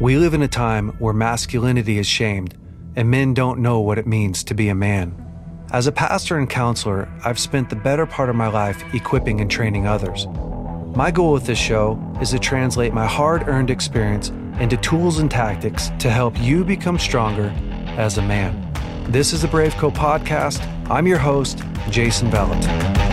We live in a time where masculinity is shamed and men don't know what it means to be a man. As a pastor and counselor, I've spent the better part of my life equipping and training others. My goal with this show is to translate my hard earned experience into tools and tactics to help you become stronger as a man. This is the Brave Co podcast. I'm your host, Jason Vallotton.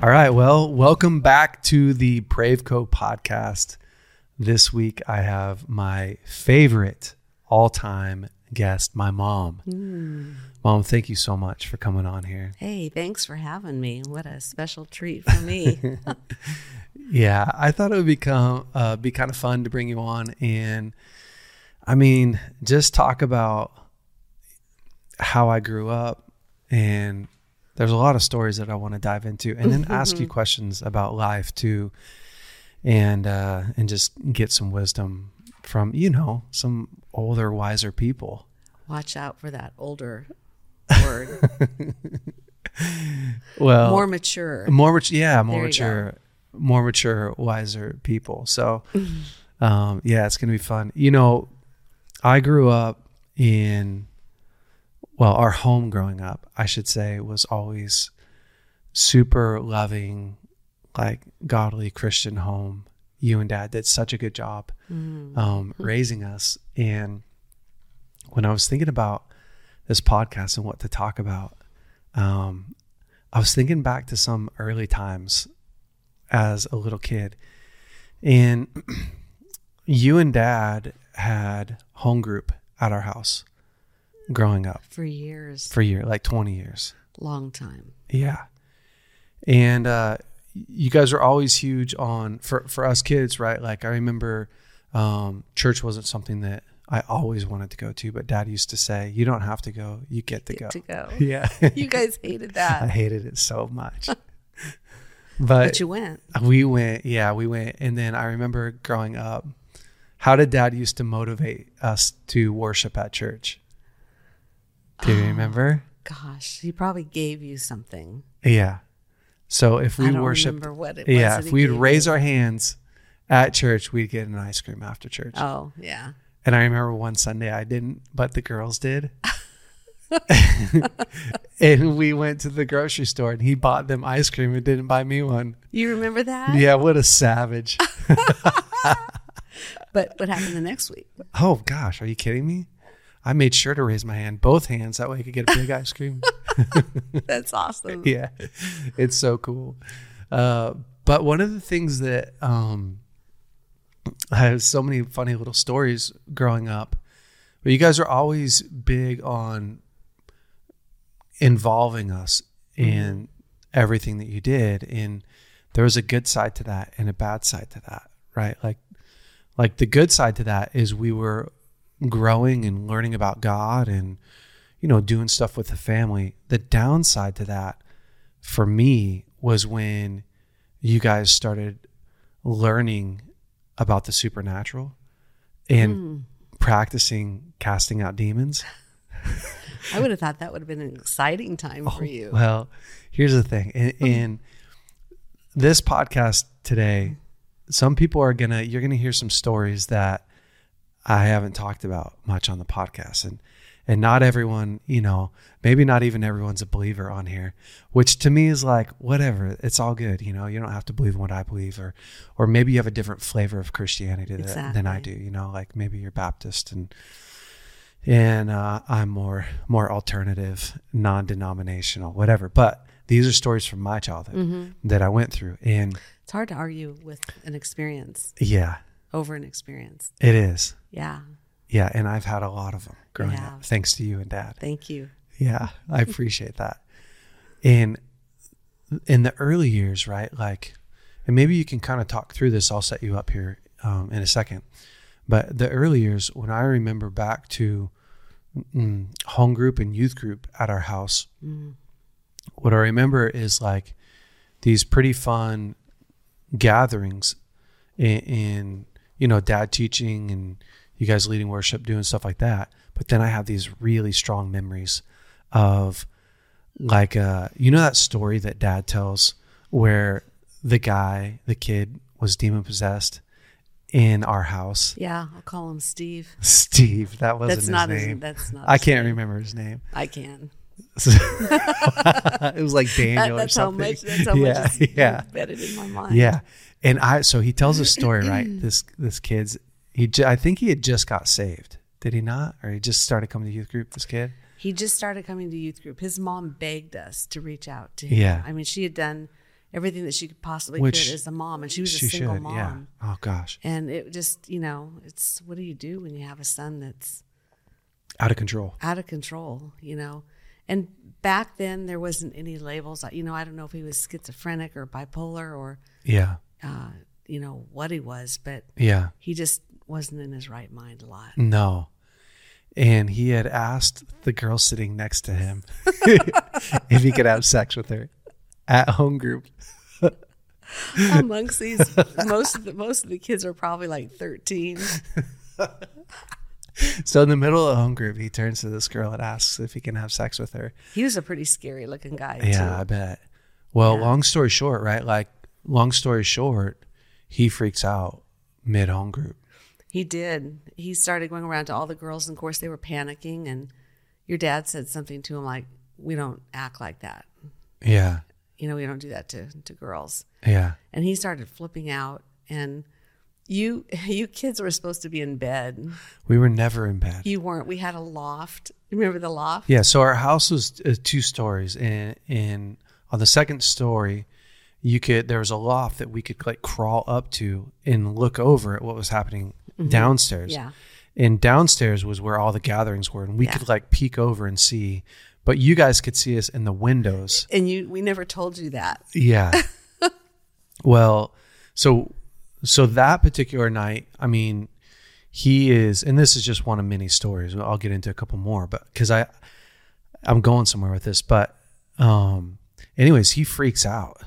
All right, well, welcome back to the Brave Co podcast. This week I have my favorite all time guest, my mom. Mm. Mom, thank you so much for coming on here. Hey, thanks for having me. What a special treat for me. yeah, I thought it would become uh, be kind of fun to bring you on and I mean, just talk about how I grew up and there's a lot of stories that I want to dive into and then ask you questions about life too and uh and just get some wisdom from, you know, some older wiser people. Watch out for that older word. Well, More mature. more mature yeah more mature more mature wiser people so um yeah it's gonna be fun you know i grew up in well our home growing up i should say was always super loving like godly christian home. You and dad did such a good job um raising us. And when i was thinking about this podcast and what to talk about um I was thinking back to some early times as a little kid. And you and dad had home group at our house growing up For years. for year, like 20 years. Long time. Yeah. And uh, you guys are always huge on, for, for us kids, right? Like I remember um, church wasn't something that I always wanted to go to, but dad used to say, you don't have to go, you get to go. To go. Yeah. You guys hated that. I hated it so much. but But you went. we went, yeah, we went. And then I remember growing up, how did dad used to motivate us to worship at church? Do you oh, remember? Gosh, he probably gave you something. Yeah. So if we I don't worshiped, remember what it was. yeah, if we'd raise you. our hands at church, we'd get an ice cream after church. Oh, yeah. And I remember one Sunday I didn't, but the girls did. and we went to the grocery store and he bought them ice cream and didn't buy me one. You remember that? Yeah, what a savage. But what happened the next week? oh gosh, are you kidding me? I made sure to raise my hand, both hands, that way I could get a big ice cream. That's awesome. yeah, it's so cool. Uh, but one of the things that um, I have so many funny little stories growing up, but you guys are always big on involving us in everything that you did, and there was a good side to that and a bad side to that, right? Like, like the good side to that is we were growing and learning about God and you know doing stuff with the family. The downside to that for me was when you guys started learning about the supernatural and hmm. practicing casting out demons. I would have thought that would have been an exciting time for oh, you. Well, here's the thing. In, in hmm. this podcast today, some people are gonna you're gonna hear some stories that I haven't talked about much on the podcast, and and not everyone, you know, maybe not even everyone's a believer on here, which to me is like whatever. It's all good, you know. You don't have to believe in what I believe, or or maybe you have a different flavor of Christianity that, than I do. You know, like maybe you're Baptist and and uh, I'm more more alternative, non-denominational, whatever. But these are stories from my childhood that I went through, and It's hard to argue with an experience yeah, over an experience. it is. Yeah. Yeah, and I've had a lot of them growing Yeah. up, thanks to you and Dad. Thank you. Yeah, I appreciate that. And in the early years, right? Like, and maybe you can kind of talk through this. I'll set you up here um, in a second. But the early years, when I remember back to mm, home group and youth group at our house, what I remember is like these pretty fun gatherings in, in you know dad teaching and you guys leading worship doing stuff like that but then i have these really strong memories of like uh you know that story that dad tells where the guy, the kid, was demon possessed in our house. Yeah, I'll call him Steve. Steve, that wasn't That's his not name. his. That's not. I can't name. remember his name. I can. it was like That, Daniel or that's how much. That's how yeah, much is yeah, embedded in my mind. yeah. And I so he tells a story, right? This this kid's he ju- I think he had just got saved. Did he not? Or he just started coming to youth group, this kid? He just started coming to youth group. His mom begged us to reach out to him. Yeah. I mean, she had done everything that she could possibly Which could as a mom, and she was she a single should, mom. yeah. Oh gosh. And it just, you know, it's what do you do when you have a son that's Out of control. out of control, you know? And back then, there wasn't any labels. You know, I don't know if he was schizophrenic or bipolar or, Yeah. uh, you know, what he was, but Yeah. he just wasn't in his right mind a lot. No. And he had asked the girl sitting next to him if he could have sex with her at home group. Amongst these, most of the most of the kids are probably like thirteen. So in the middle of home group, he turns to this girl and asks if he can have sex with her. He was a pretty scary looking guy. Yeah, I bet. Well, Yeah. long story short, right? Like, long story short, he freaks out mid home group. he did. He started going around to all the girls, and of course they were panicking. And your dad said something to him like, "We don't act like that. Yeah. You know, we don't do that to to girls." Yeah. And he started flipping out. And you you kids were supposed to be in bed. We were never in bed. You weren't. We had a loft. Remember the loft? Yeah, so our house was uh, two stories, and and on the second story, you could there was a loft that we could like crawl up to and look over at what was happening downstairs. Mm-hmm. Yeah. and downstairs was where all the gatherings were, and we Yeah. could like peek over and see. But you guys could see us in the windows. And you, we never told you that. Yeah. well, so so that particular night, I mean, he is, and this is just one of many stories. I'll get into a couple more, but because I I'm going somewhere with this, but um, anyways, he freaks out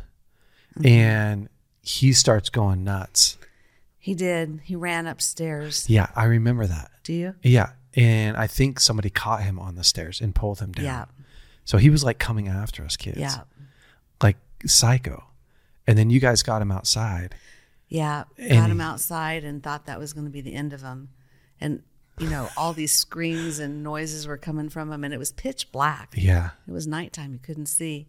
and he starts going nuts. He did. He ran upstairs. Yeah, I remember that. Do you? Yeah, and I think somebody caught him on the stairs and pulled him down. Yeah. So he was like coming after us kids. Yeah. Like psycho. And then you guys got him outside. Yeah, got And- him outside and thought that was going to be the end of him. And, you know, all these screams and noises were coming from him, and it was pitch black. Yeah. It was nighttime, you couldn't see.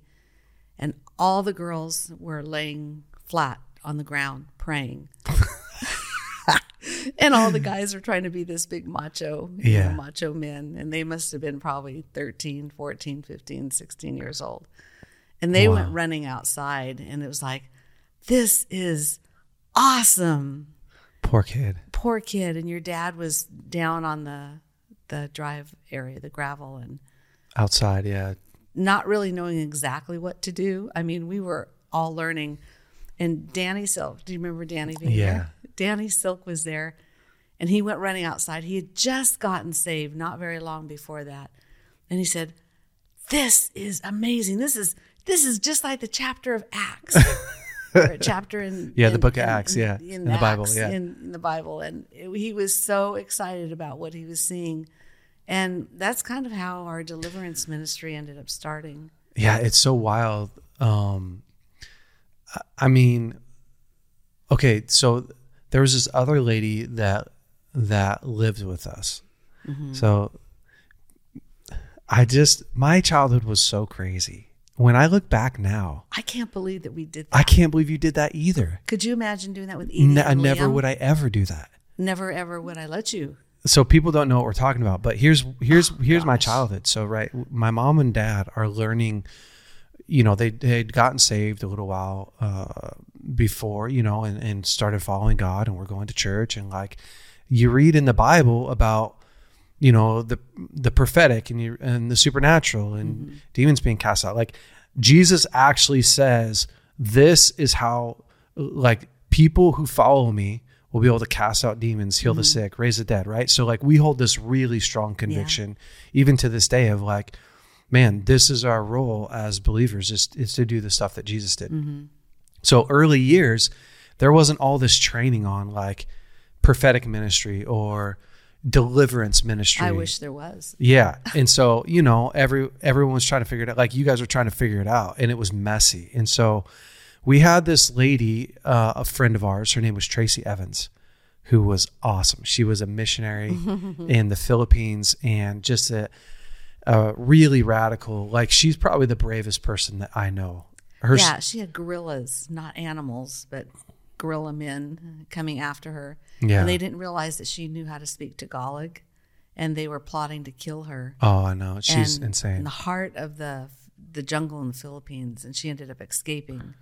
And all the girls were laying flat on the ground praying. and all the guys were trying to be this big macho, Yeah. know, macho men. And they must have been probably 13, 14, 15, 16 years old. And they Wow. went running outside, and it was like, this is awesome. Poor kid. Poor kid. And your dad was down on the the drive area, the gravel, and Outside, yeah. not really knowing exactly what to do. I mean, we were all learning. And Danny Silk, do you remember Danny being Yeah. there? Danny Silk was there and he went running outside. He had just gotten saved not very long before that. And he said, This is amazing. This is this is just like the chapter of Acts. or a chapter in Yeah, the book of in- Acts, yeah, in, in the Bible, yeah. in, in the Bible, and it- he was so excited about what he was seeing, and that's kind of how our deliverance ministry ended up starting. Yeah, it's so wild. Um I- I mean okay, so there was this other lady that that lived with us. Mm-hmm. So I just my childhood was so crazy. When I look back now, I can't believe that we did that. I can't believe you did that either. Could you imagine doing that with Edie? Ne- never would I ever do that. Never ever would I let you. so people don't know what we're talking about but here's here's here's my Oh, childhood so right my mom and dad are learning you know they they'd gotten saved a little while uh before you know and, and started following god and we're going to church and like you read in the bible about you know the the prophetic and you and the supernatural and mm-hmm. demons being cast out. Like jesus actually says this is how like people who follow me will be able to cast out demons heal the mm-hmm. sick raise the dead right? So like we hold this really strong conviction even to this day of like man this is our role as believers is, is to do the stuff that jesus did. Mm-hmm. So early years, there wasn't all this training on like prophetic ministry or deliverance ministry. I wish there was. Yeah. And so, you know, every everyone was trying to figure it out. Like you guys were trying to figure it out and it was messy. And so we had this lady, uh, a friend of ours. Her name was Tracy Evans, who was awesome. She was a missionary in the Philippines and just a, a really radical. Like she's probably the bravest person that I know. Her, yeah, she had gorillas, not animals, but gorilla men coming after her. Yeah. And they didn't realize that she knew how to speak Tagalog and they were plotting to kill her. Oh, I know. She's and insane. In the heart of the the jungle in the Philippines and she ended up escaping.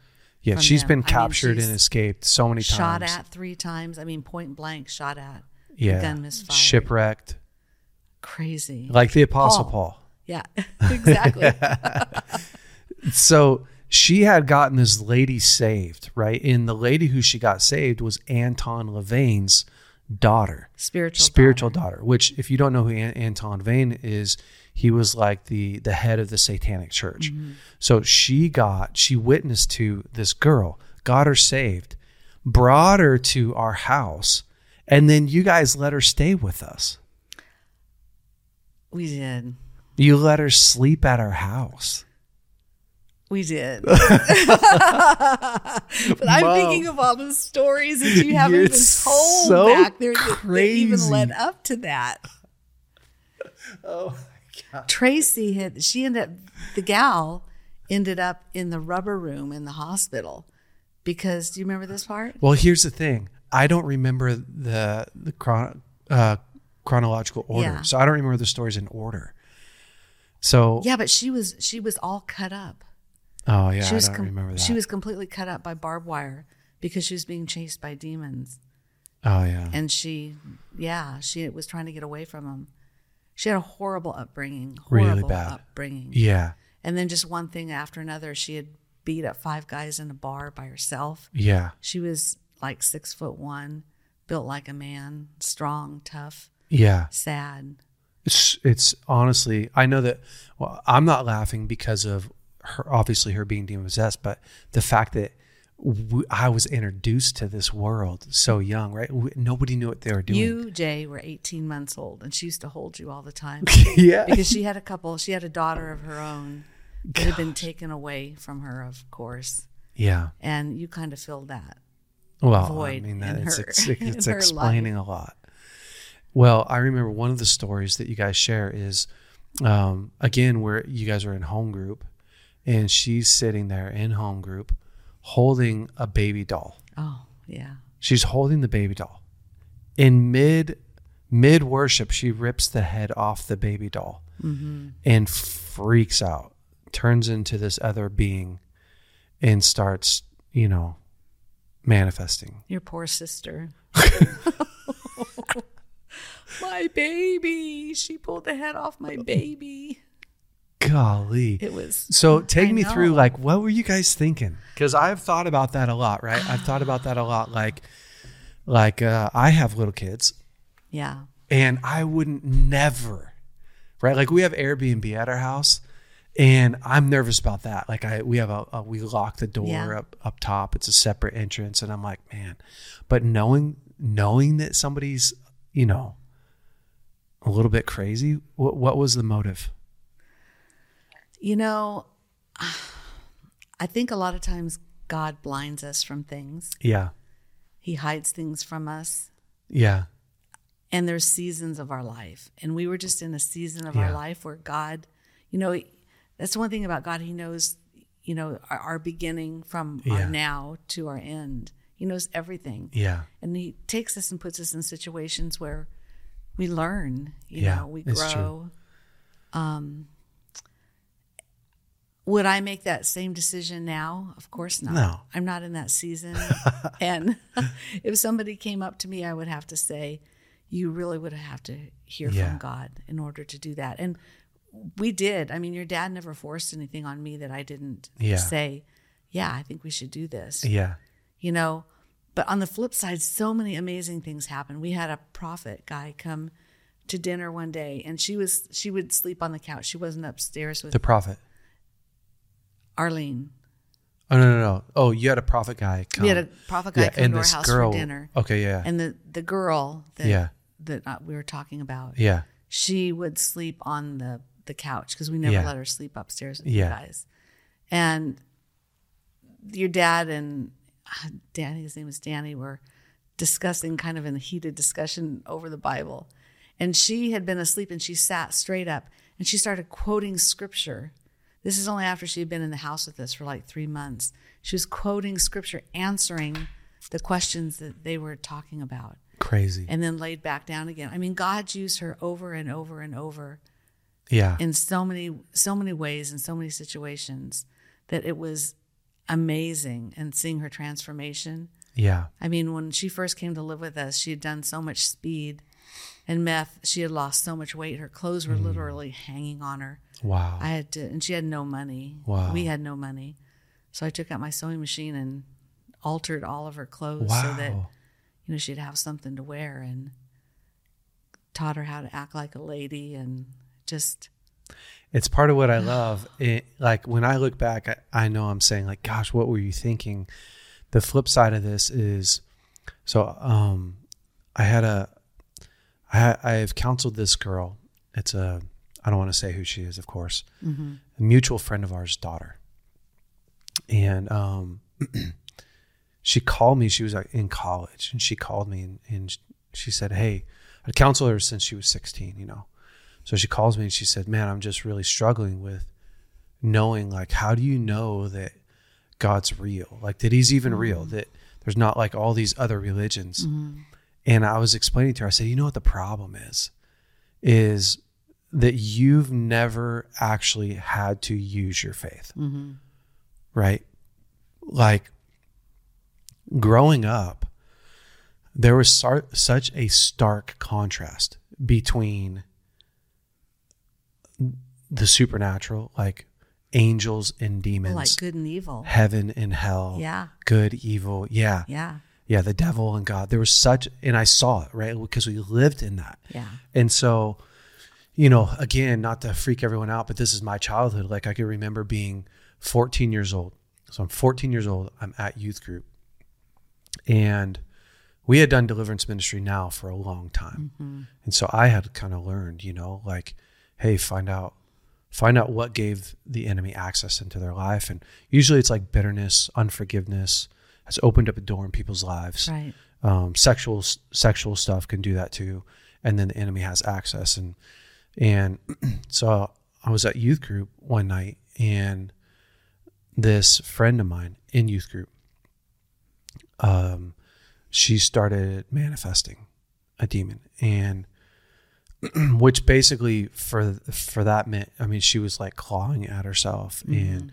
yeah, she's them. been I mean, captured she's and escaped so many Shot times. Shot at three times. I mean point blank shot at. yeah, gun misfired. shipwrecked, Crazy. like the Apostle Paul. Paul. yeah, exactly. So she had gotten this lady saved, right? And the lady who she got saved was Anton LaVey's daughter, Spiritual spiritual daughter. daughter. Which, if you don't know who An- Anton LaVey is, he was like the the head of the Satanic Church. Mm-hmm. So she got, she witnessed to this girl, got her saved, brought her to our house, and then you guys let her stay with us. We did. You let her sleep at our house. We did. but I'm Mom. thinking of all the stories that you haven't You're even told so back there that, that even led up to that. Oh my god. Tracy had she ended up the gal ended up in the rubber room in the hospital because do you remember this part? Well, here's the thing. I don't remember the the chron- uh, chronological order, Yeah. so I don't remember the stories in order. So, Yeah, but she was she was all cut up. Oh yeah, she I was don't com- remember that. she was completely cut up by barbed wire because she was being chased by demons. oh yeah, and she yeah she was trying to get away from him she had a horrible upbringing Really bad. upbringing yeah, and then just one thing after another she had beat up five guys in a bar by herself yeah, she was like six foot one built like a man strong tough yeah. sad It's it's honestly, I know that. Well, I'm not laughing because of her, obviously her being demon possessed, but the fact that w I was introduced to this world so young, right? W nobody knew what they were doing. you jay were 18 months old and she used to hold you all the time yeah, because she had a couple she had a daughter of her own that had been taken away from her of course yeah. and you kind of filled that Well, void I mean, that it's, her- it's, it's explaining a lot. Well, I remember one of the stories that you guys share is, um, again, where you guys are in home group, and she's sitting there in home group, holding a baby doll. oh yeah She's holding the baby doll. In mid mid worship, she rips the head off the baby doll mm-hmm. and freaks out, turns into this other being, and starts, you know, manifesting. Your poor sister. my baby. She pulled the head off my baby. Golly. It was So take I me through like what were you guys thinking? Because I've thought about that a lot, right? I've thought about that a lot. Like, like uh, I have little kids, yeah. and I wouldn't never, right? Like we have Airbnb at our house, and I'm nervous about that. Like I, we have a, a we lock the door Yeah. up up top. It's a separate entrance, and I'm like, man. But knowing knowing that somebody's, you know, a little bit crazy. What what was the motive? You know, I think a lot of times God blinds us from things. Yeah, He hides things from us. yeah, And there's seasons of our life. And we were just in a season of Yeah. our life where God, you know, that's one thing about God. He knows, you know, our, our beginning from Yeah. our now to our end. He knows everything. yeah. and he takes us and puts us in situations where we learn you Yeah, know we grow um would i make that same decision now of course not No. i'm not in that season and if somebody came up to me i would have to say you really would have to hear Yeah. from god in order to do that and we did i mean your dad never forced anything on me that i didn't Yeah. say yeah i think we should do this Yeah. you know but on the flip side so many amazing things happen we had a prophet guy come to dinner one day and she was she would sleep on the couch she wasn't upstairs with The prophet. Arlene Oh no no no! Oh, you had a prophet guy come. we had a prophet guy yeah, come to our house girl. for dinner Okay, yeah, and the the girl that Yeah. that uh, we were talking about yeah, she would sleep on the the couch because we never Yeah. let her sleep upstairs with Yeah. you guys and your dad and uh, Danny, his name was Danny, were discussing kind of in a heated discussion over the Bible. And she had been asleep and she sat straight up and she started quoting scripture. This is only after she had been in the house with us for like three months. She was quoting scripture, answering the questions that they were talking about, Crazy. and then laid back down again. I mean, God used her over and over and over yeah. in so many so many ways in so many situations that it was amazing and seeing her transformation yeah. i mean when she first came to live with us she had done so much speed and meth she had lost so much weight her clothes were mm. literally hanging on her Wow. i had to and she had no money Wow. we had no money so i took out my sewing machine and altered all of her clothes wow. so that you know she'd have something to wear and taught her how to act like a lady and just it's part of what I love. It, like when I look back, I, I know I'm saying like, gosh, what were you thinking? The flip side of this is, so um, I had a, I have counseled this girl. It's a, I don't want to say who she is, of course, mm-hmm. a mutual friend of ours' daughter, and um, she called me. She was like in college, and she called me and, and she said, "Hey, I'd counseled her since she was 16. You know." So she calls me and she said, "Man, I'm just really struggling with knowing like how do you know that God's real? Like that he's even real, mm-hmm. that there's not like all these other religions." Mm-hmm. And I was explaining to her, I said, "You know what the problem is? Is that you've never actually had to use your faith." Mm-hmm. Right? Like growing up, there was sar- such a stark contrast between the supernatural, like angels and demons, like good and evil heaven and hell, Yeah. good, evil, yeah, yeah yeah, the devil and God. There was such, and I saw it right because we lived in that, yeah and so, you know, again, not to freak everyone out, but this is my childhood. Like I can remember being 14 years old. So I'm 14 years old. I'm at youth group, and we had done deliverance ministry now for a long time, and so I had kind of learned, you know, like, hey, find out, find out what gave the enemy access into their life, and usually it's like bitterness, unforgiveness has opened up a door in people's lives. Right. Um, sexual sexual stuff can do that too, and then the enemy has access. And and so I was at youth group one night and this friend of mine in youth group, um, she started manifesting a demon and which basically for for that meant I mean she was like clawing at herself and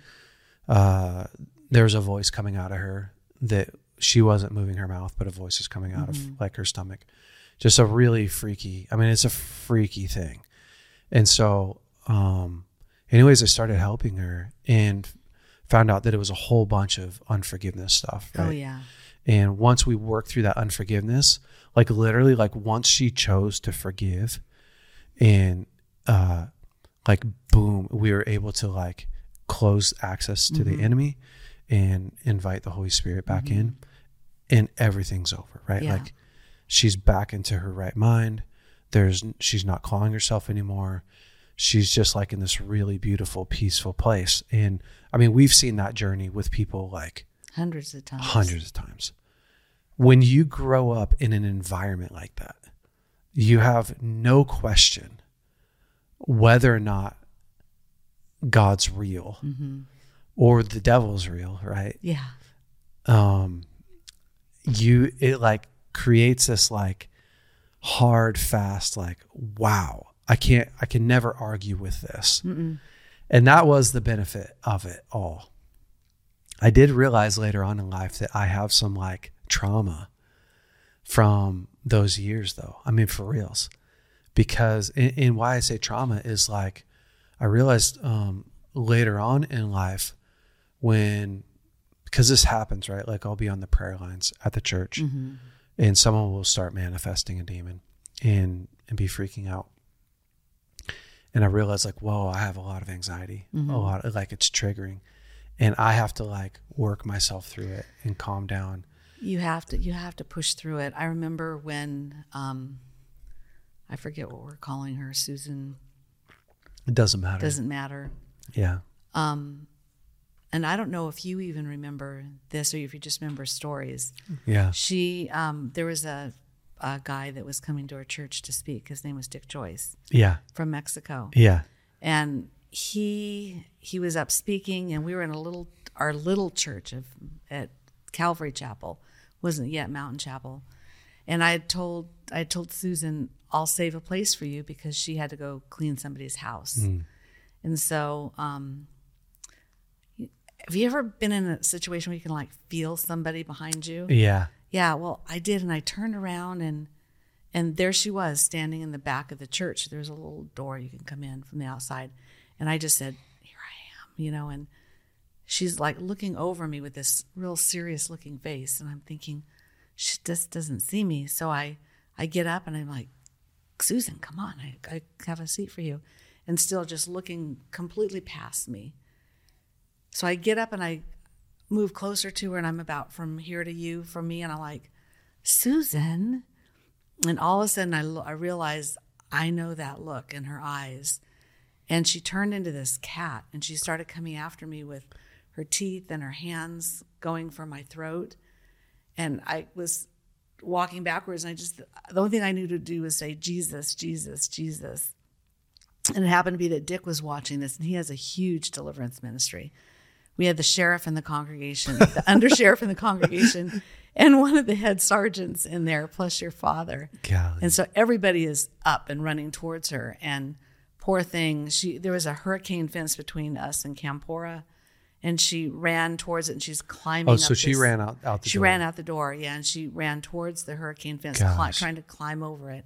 uh, there was a voice coming out of her that she wasn't moving her mouth, but a voice is coming out of like her stomach. Just a really freaky. I mean, it's a freaky thing. And so, um, anyways, I started helping her and found out that it was a whole bunch of unforgiveness stuff. Right? oh yeah And once we worked through that unforgiveness, like literally, like once she chose to forgive, and uh, like boom, we were able to like close access to the enemy and invite the Holy Spirit back in, and everything's over, right? Yeah. Like she's back into her right mind. There's she's not calling herself anymore. She's just like in this really beautiful, peaceful place. And I mean, we've seen that journey with people like hundreds of times hundreds of times. When you grow up in an environment like that, you have no question whether or not God's real or the devil's real, right? yeah Um, you it like creates this like hard, fast, like wow, I can't, I can never argue with this, and that was the benefit of it all. I did realize later on in life that I have some like trauma from those years, though. I mean, for reals, because and, and why I say trauma is like I realized um, later on in life when because this happens, right? Like I'll be on the prayer lines at the church, and someone will start manifesting a demon and and be freaking out. And I realize like, whoa, I have a lot of anxiety, a lot of like it's triggering, and I have to like work myself through it and calm down. you have to you have to push through it i remember when um i forget what we're calling her susan It doesn't matter. It doesn't matter yeah. And I don't know if you even remember this or if you just remember stories. Yeah. She, um, there was a, a guy that was coming to our church to speak. His name was Dick Joyce Yeah. from Mexico, Yeah. and he he was up speaking, and we were in a little our little church of at Calvary Chapel, wasn't yet Mountain Chapel, and I had told I had told Susan I'll save a place for you because she had to go clean somebody's house, and so. Um, have you ever been in a situation where you can like feel somebody behind you? Yeah. Yeah, well, I did, and I turned around and and there she was standing in the back of the church. There's a little door you can come in from the outside, and I just said, "Here I am," you know, and she's like looking over me with this real serious looking face, and I'm thinking, she just doesn't see me. So I I get up and I'm like, Susan, come on, I, I have a seat for you, and still just looking completely past me. So I get up and I move closer to her and I'm about from here to you, from me, and I'm like, Susan. And all of a sudden I, I realize I know that look in her eyes. And she turned into this cat and she started coming after me with her teeth and her hands going for my throat. And I was walking backwards and I just, the only thing I knew to do was say, Jesus, Jesus, Jesus. And it happened to be that Dick was watching this and he has a huge deliverance ministry we had the sheriff in the congregation, the undersheriff in the congregation, and one of the head sergeants in there, plus your father. Golly. And so everybody is up and running towards her. And poor thing, she there was a hurricane fence between us and Campora, and she ran towards it and she's climbing. Oh, so she this- ran out out the she door. ran out the door, yeah, and she ran towards the hurricane fence, Gosh. trying to climb over it.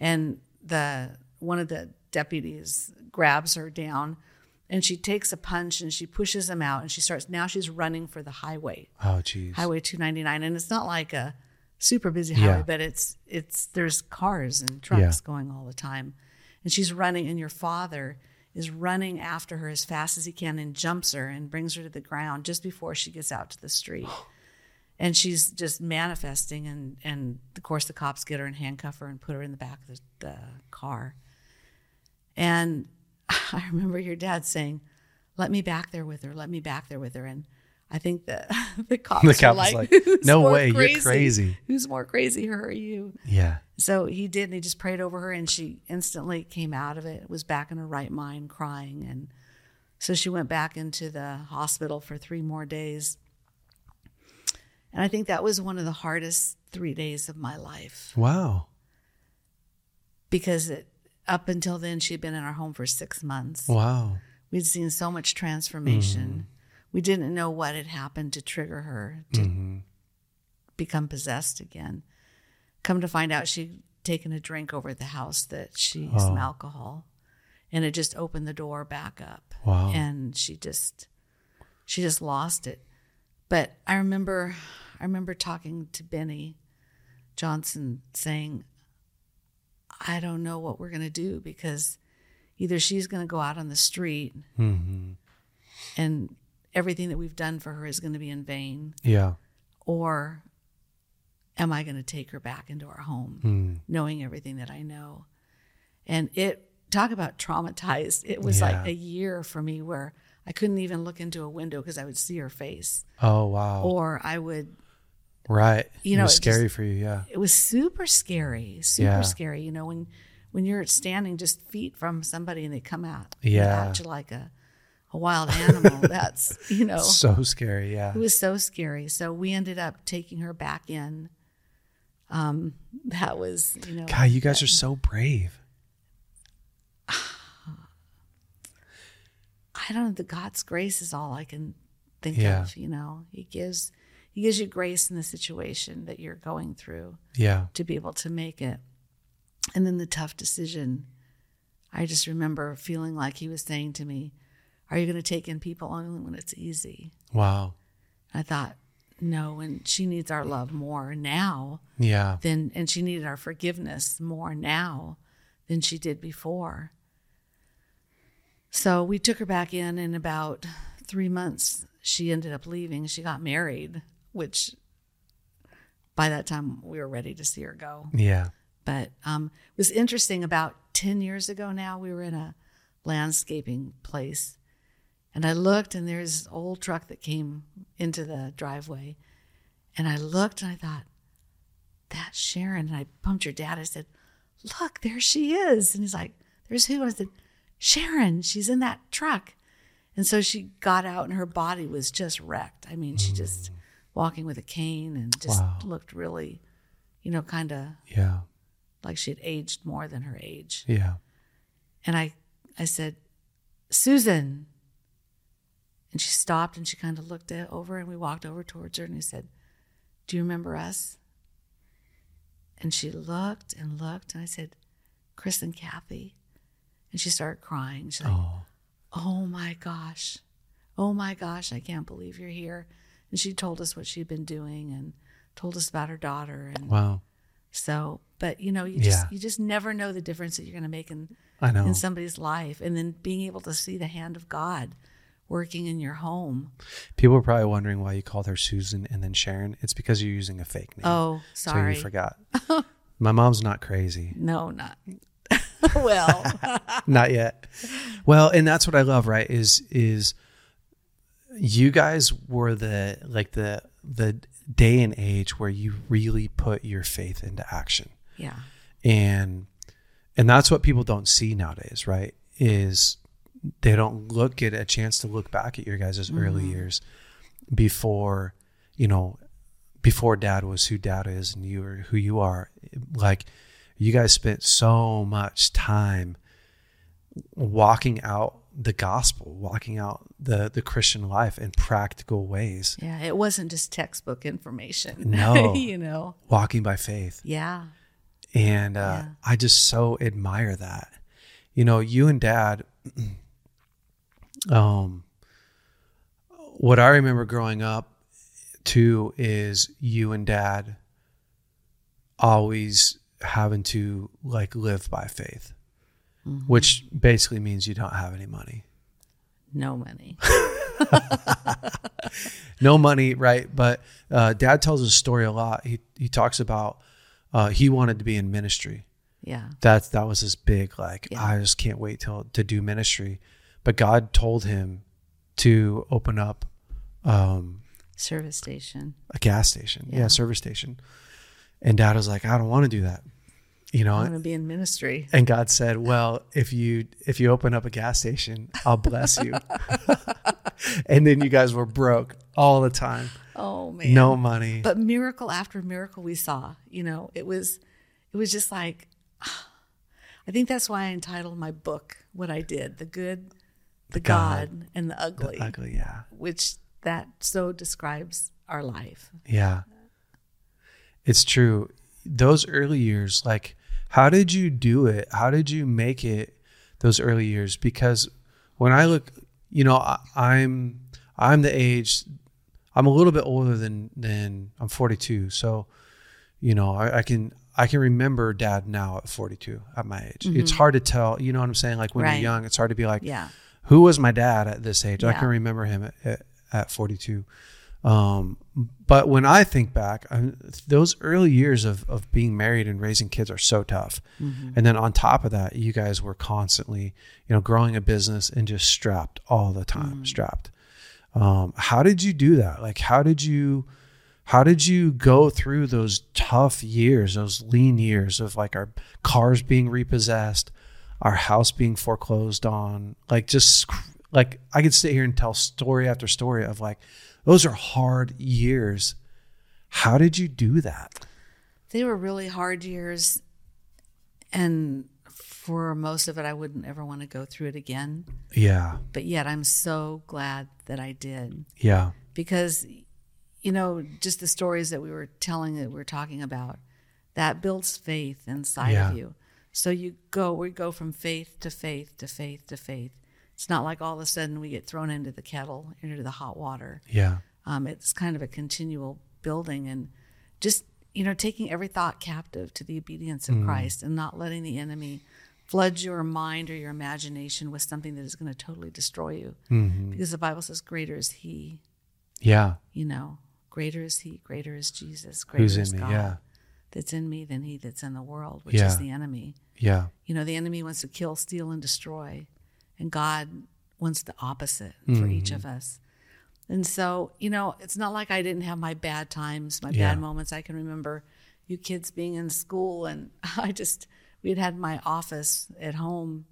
And the one of the deputies grabs her down, and she takes a punch and she pushes him out, and she starts. Now she's running for the highway, Oh, jeez. Highway 299, and it's not like a super busy Yeah. highway, but it's it's there's cars and trucks Yeah. going all the time, and she's running, and your father is running after her as fast as he can and jumps her and brings her to the ground just before she gets out to the street. And she's just manifesting, and, and of course, the cops get her and handcuff her and put her in the back of the, the car. And I remember your dad saying, "Let me back there with her. Let me back there with her." And I think the the cops, The were cop was like, like, "Who's "No way, you're crazy." Who's more crazy, her or you?" Yeah. So he did, and he just prayed over her, and she instantly came out of it, was back in her right mind, crying. And so she went back into the hospital for three more days. And I think that was one of the hardest three days of my life Wow. because it, up until then, she had been in our home for six months. Wow. We'd seen so much transformation. Mm-hmm. We didn't know what had happened to trigger her to mm-hmm. become possessed again. Come to find out, she'd taken a drink over at the house that she used some oh. alcohol, and it just opened the door back up. Wow. And she just, she just lost it. But I remember, I remember talking to Beni Johnson saying, "I don't know what we're gonna do because either she's gonna go out on the street." hmm and everything that we've done for her is going to be in vain Yeah. or am i going to take her back into our home Mm. knowing everything that i know and it talk about traumatized it was Yeah. like a year for me where i couldn't even look into a window because i would see her face Oh, wow. or i would right. you know, it was it just- scary for you. Yeah. it was super scary super Yeah. scary you know when when you're standing just feet from somebody and they come out Yeah. at you like a, a wild animal that's you know So scary. Yeah. It was so scary. So we ended up taking her back in. Um, that was, you know, God, you guys are so brave. I don't know. The God's grace is all I can think Yeah. of. You know, He gives He gives you grace in the situation that you're going through Yeah. to be able to make it. And then the tough decision. I just remember feeling like He was saying to me, "Are you going to take in people only when it's easy?" Wow. I thought, no, and she needs our love more now Yeah. than and she needed our forgiveness more now than she did before. So we took her back in in about three months. She ended up leaving. She got married, which by that time we were ready to see her go. Yeah. But um, it was interesting. About ten years ago now, we were in a landscaping place, And I looked, and there's this old truck that came into the driveway. And I looked and I thought, that's Sharon. And I bumped your dad. I said, Look, there she is. And he's like, There's who? I said, Sharon, she's in that truck. And so she got out and her body was just wrecked. I mean, she just walking with a cane and just Wow. looked really, you know, kind of Yeah. like she had aged more than her age. Yeah. And I, I said, Susan. And she stopped and she kind of looked at, over and we walked over towards her and I said, Do you remember us? And she looked and looked and I said, Kris and Kathy. And she started crying. She's like, Oh. Oh my gosh. Oh my gosh, I can't believe you're here. And she told us what she'd been doing and told us about her daughter and Wow. so but you know, you just Yeah. you just never know the difference that you're gonna make in I know. in somebody's life and then being able to see the hand of God working in your home. People are probably wondering why you called her Susan and then Sharon. It's because you're using a fake name. Oh, So sorry. you forgot. My mom's not crazy. No, not well. not yet. Well, and that's what I love, right? Is is you guys were the like the the day and age where you really put your faith into action. yeah. and and that's what people don't see nowadays right is they don't look get a chance to look back at your guys' early mm-hmm. years before you know before dad was who dad is and you are who you are like you guys spent so much time walking out the gospel walking out the the christian life in practical ways Yeah. It wasn't just textbook information. No. you know. walking by faith Yeah. and uh, Yeah. I just so admire that. You know, you and Dad. um, what I remember growing up, too, is you and Dad always having to like live by faith, which basically means you don't have any money. No money. no money, right? But uh, Dad tells a story a lot. He he talks about uh, he wanted to be in ministry. Yeah. that's that was his big like Yeah. i just can't wait till to do ministry but god told him to open up um Service station. a gas station yeah, Yeah. service station and dad was like i don't want to do that you know I want to be in ministry. and god said well if you if you open up a gas station i'll bless you and then you guys were broke all the time Oh man. no money But miracle after miracle we saw. You know, it was it was just like I think that's why I entitled my book what I did, the good, the God, God, and the ugly, ugly yeah which that so describes our life. Yeah. It's true. Those early years, like, how did you do it? How did you make it those early years? Because when I look, you know, I, I'm I'm the age. I'm a little bit older than than I'm 42. So, you know, I, I can I can remember dad now at 42 at my age. It's mm-hmm. hard to tell. You know what I'm saying? Like when Right. you're young, it's hard to be like, Yeah. who was my dad at this age? I can remember him at, at, at 42. Um, but when I think back, I, those early years of, of being married and raising kids are so tough. And then on top of that, you guys were constantly, you know, growing a business and just strapped all the time, strapped. Um, how did you do that? Like, how did you, how did you go through those tough years, those lean years of like our cars being repossessed, our house being foreclosed on, like just like I could sit here and tell story after story of like those are hard years. How did you do that? They were really hard years and for most of it I wouldn't ever want to go through it again. Yeah, But yet I'm so glad that I did. yeah, because you know just the stories that we were telling that we were talking about that builds faith inside Yeah. of you so you go we go from faith to faith to faith to faith it's not like all of a sudden we get thrown into the kettle into the hot water yeah, um, it's kind of a continual building and just you know taking every thought captive to the obedience Mm. of christ and not letting the enemy flood your mind or your imagination with something that is going to totally destroy you Mhm. because the bible says greater is he yeah. you know, greater is he, greater is Jesus, greater Who's is in me? God Yeah, that's in me than he that's in the world, which Yeah. is the enemy. yeah, You know, the enemy wants to kill, steal, and destroy. And God wants the opposite for mm-hmm. each of us. And so, you know, it's not like I didn't have my bad times, my Yeah. bad moments. I can remember you kids being in school, and I just, we had had my office at home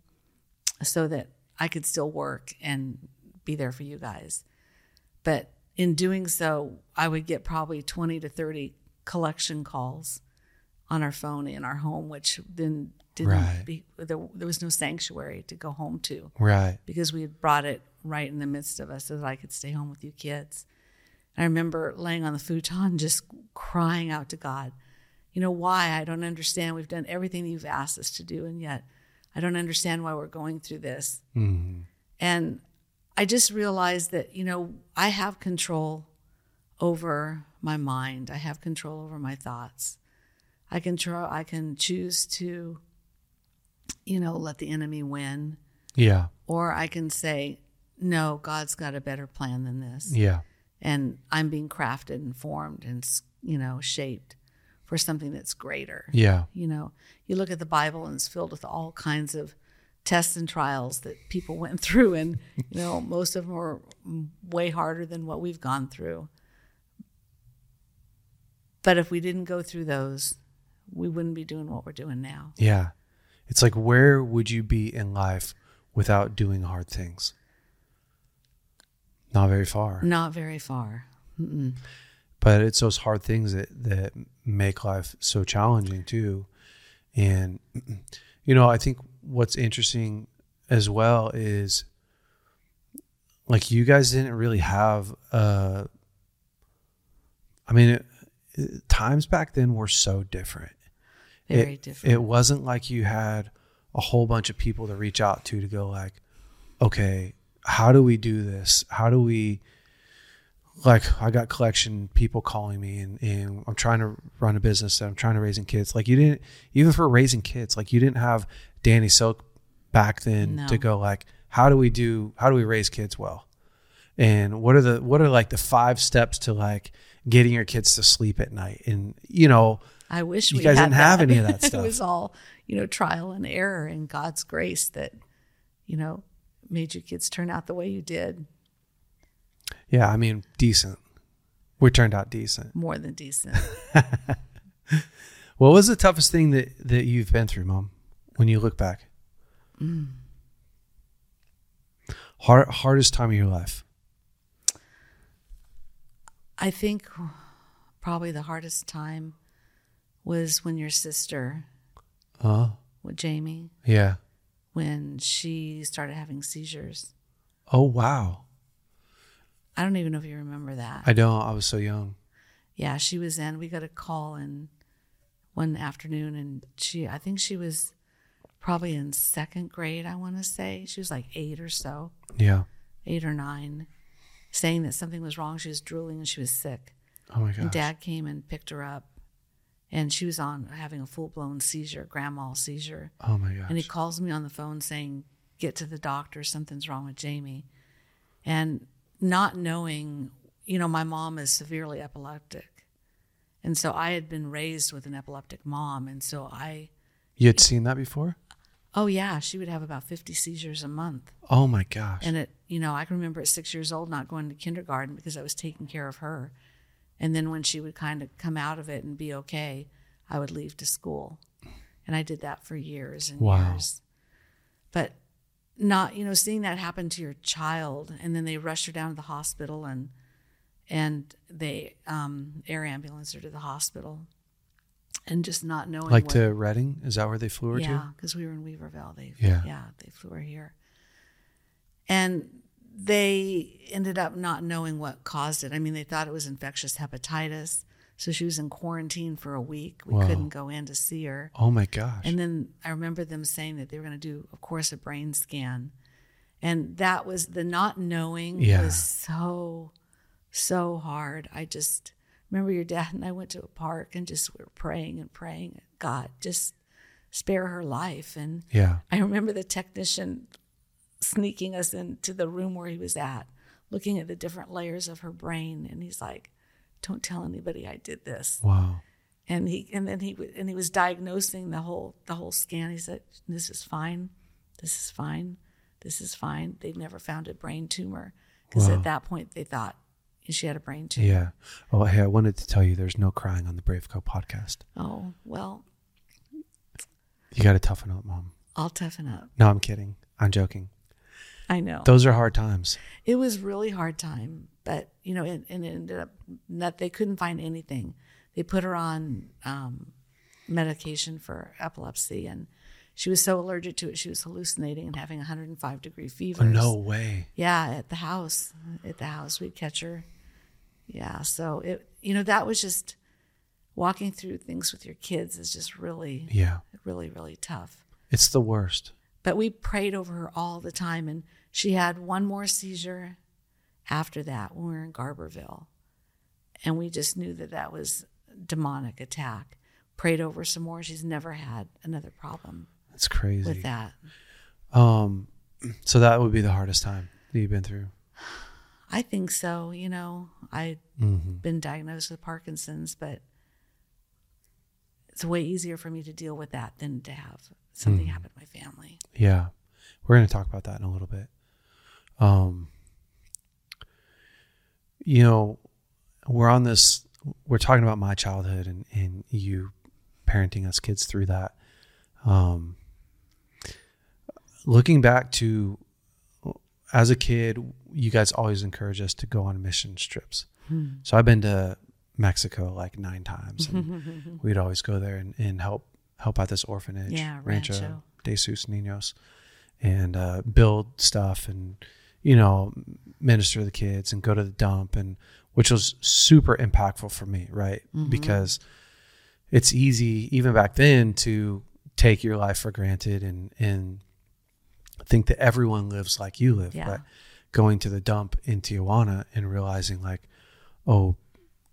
so that I could still work and be there for you guys. But in doing so, I would get probably 20 to 30 collection calls on our phone in our home, which then didn't Right. be, there, there was no sanctuary to go home to Right. because we had brought it right in the midst of us so that I could stay home with you kids. I remember laying on the futon just crying out to God, you know, why? I don't understand. We've done everything you've asked us to do, and yet I don't understand why we're going through this. Mhm. And I just realized that, you know, I have control over my mind. I have control over my thoughts. I can try, I can choose to, you know, let the enemy win Yeah. or I can say, no, God's got a better plan than this. Yeah. And I'm being crafted and formed and, you know, shaped for something that's greater. Yeah. You know, you look at the Bible and it's filled with all kinds of tests and trials that people went through. And, you know, most of them are way harder than what we've gone through. But if we didn't go through those, we wouldn't be doing what we're doing now. Yeah. It's like where would you be in life without doing hard things? Not very far. Not very far. Mm-mm. But it's those hard things that that make life so challenging too. And you know, I think what's interesting as well is like you guys didn't really have uh I mean it, it- times back then were so different. Very it, different. It wasn't like you had a whole bunch of people to reach out to to go like, okay, how do we do this? How do we like I got collection people calling me and, and I'm trying to run a business and I'm trying to raising kids. Like you didn't even for raising kids, like you didn't have Danny Silk back then No. to go like, how do we do how do we raise kids well? And what are the what are like the five steps to like getting your kids to sleep at night? And you know, I wish You we guys had didn't have any of that stuff. it was all, you know, trial and error and God's grace that, you know, made your kids turn out the way you did. Yeah, I mean, decent. We turned out decent. More than decent. What was the toughest thing that that you've been through, Mom? When you look back, mm. Hard, hardest time of your life. I think probably the hardest time was when your sister, Uh, with Jamie, yeah. when she started having seizures. Oh wow. I don't even know if you remember that. I don't. I was so young. yeah, she was in. We got a call in one afternoon, and she, I think she was probably in second grade. I want to say she was like eight or so, Yeah. eight or nine, saying that something was wrong. She was drooling and she was sick. Oh my And god. Dad came and picked her up, and she was on having a full blown seizure, grand mal seizure. Oh my gosh. And he calls me on the phone saying, Get to the doctor, something's wrong with Jamie. And not knowing, you know, my mom is severely epileptic. And so I had been raised with an epileptic mom. And so I, you had seen that before? oh, yeah, she would have about 50 seizures a month. Oh my gosh. And it, you know, I can remember at six years old not going to kindergarten because I was taking care of her. And then when she would kind of come out of it and be okay, I would leave to school. And I did that for years and Wow. years. But not, you know, seeing that happen to your child and then they rush her down to the hospital and and they um, air ambulance her to the hospital and just not knowing like what, to Redding? Is that where they flew her yeah, to? because we were in Weaverville. They Yeah. yeah, they flew her here, and they ended up not knowing what caused it. I mean, they thought it was infectious hepatitis, so she was in quarantine for a week. We couldn't go in to see her, Oh my gosh. and then I remember them saying that they were going to do, of course, a brain scan, and that was the not knowing Yeah. was so so hard. I just remember your dad and I went to a park and just we were praying and praying, God, just spare her life. And yeah. I remember the technician sneaking us into the room where he was at, looking at the different layers of her brain, and he's like, "Don't tell anybody I did this." Wow. And he and then he and he was diagnosing the whole the whole scan. He said, "This is fine. This is fine. this is fine. They'd never found a brain tumor because Wow. at that point they thought she had a brain tumor. Yeah. Oh, hey, I wanted to tell you there's no crying on the Brave Co podcast. Oh, well, You got to toughen up, mom. I'll toughen up. No, I'm kidding. I'm joking. I know. Those are hard times. it was really hard time, but you know, it, and it ended up that they couldn't find anything. They put her on um, medication for epilepsy, and she was so allergic to it, she was hallucinating and having 105 degree fever. Oh, no way. Yeah, at the house. At the house, we'd catch her. Yeah, so it, you know, that was just walking through things with your kids is just really, Yeah. really, really tough. It's the worst. But we prayed over her all the time, and she had one more seizure after that when we were in Garberville, and we just knew that that was demonic attack. Prayed over some more. She's never had another problem That's crazy. with that. Um, so that would be the hardest time that you've been through. I think so. You know, I've Mm-hmm. been diagnosed with Parkinson's, but it's way easier for me to deal with that than to have something Mm-hmm. happen to my family. Yeah. We're going to talk about that in a little bit. Um, you know, we're on this, we're talking about my childhood and, and you parenting us kids through that. Um, looking back to as a kid, you guys always encourage us to go on mission trips. So I've been to Mexico like nine times and we'd always go there and, and help, help out this orphanage, Yeah, Rancho, Rancho. de sus Niños and uh, build stuff and you know minister to the kids and go to the dump and which was super impactful for me right because it's easy even back then to take your life for granted and and think that everyone lives like you live Yeah. but going to the dump in Tijuana and realizing like oh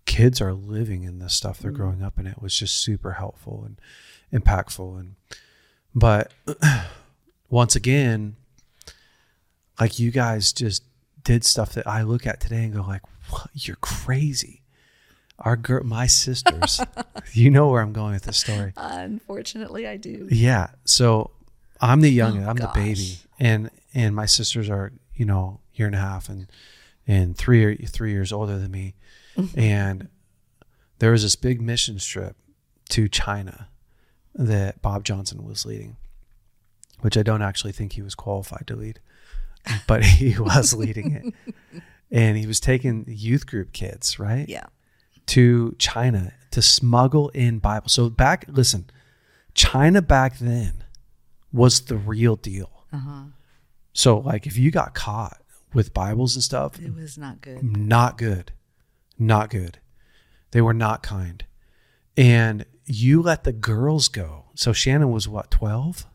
kids are living in this stuff they're growing up in it was just super helpful and impactful and but once again, like you guys just did stuff that I look at today and go like, "What? You're crazy." Our girl, my sisters, you know where I'm going with this story. Unfortunately, I do. Yeah. So I'm the youngest. Oh, I'm the baby, and and my sisters are you know year and a half and and three or three years older than me, and there was this big mission trip to China that Bob Johnson was leading, which I don't actually think he was qualified to lead, but he was leading it, and he was taking youth group kids right Yeah. to China to smuggle in Bible. So back, listen, China back then was the real deal. Uh-huh. So like, if you got caught with Bibles and stuff, It was not good. not good, not good. They were not kind, and you let the girls go. So Shannon was what twelve?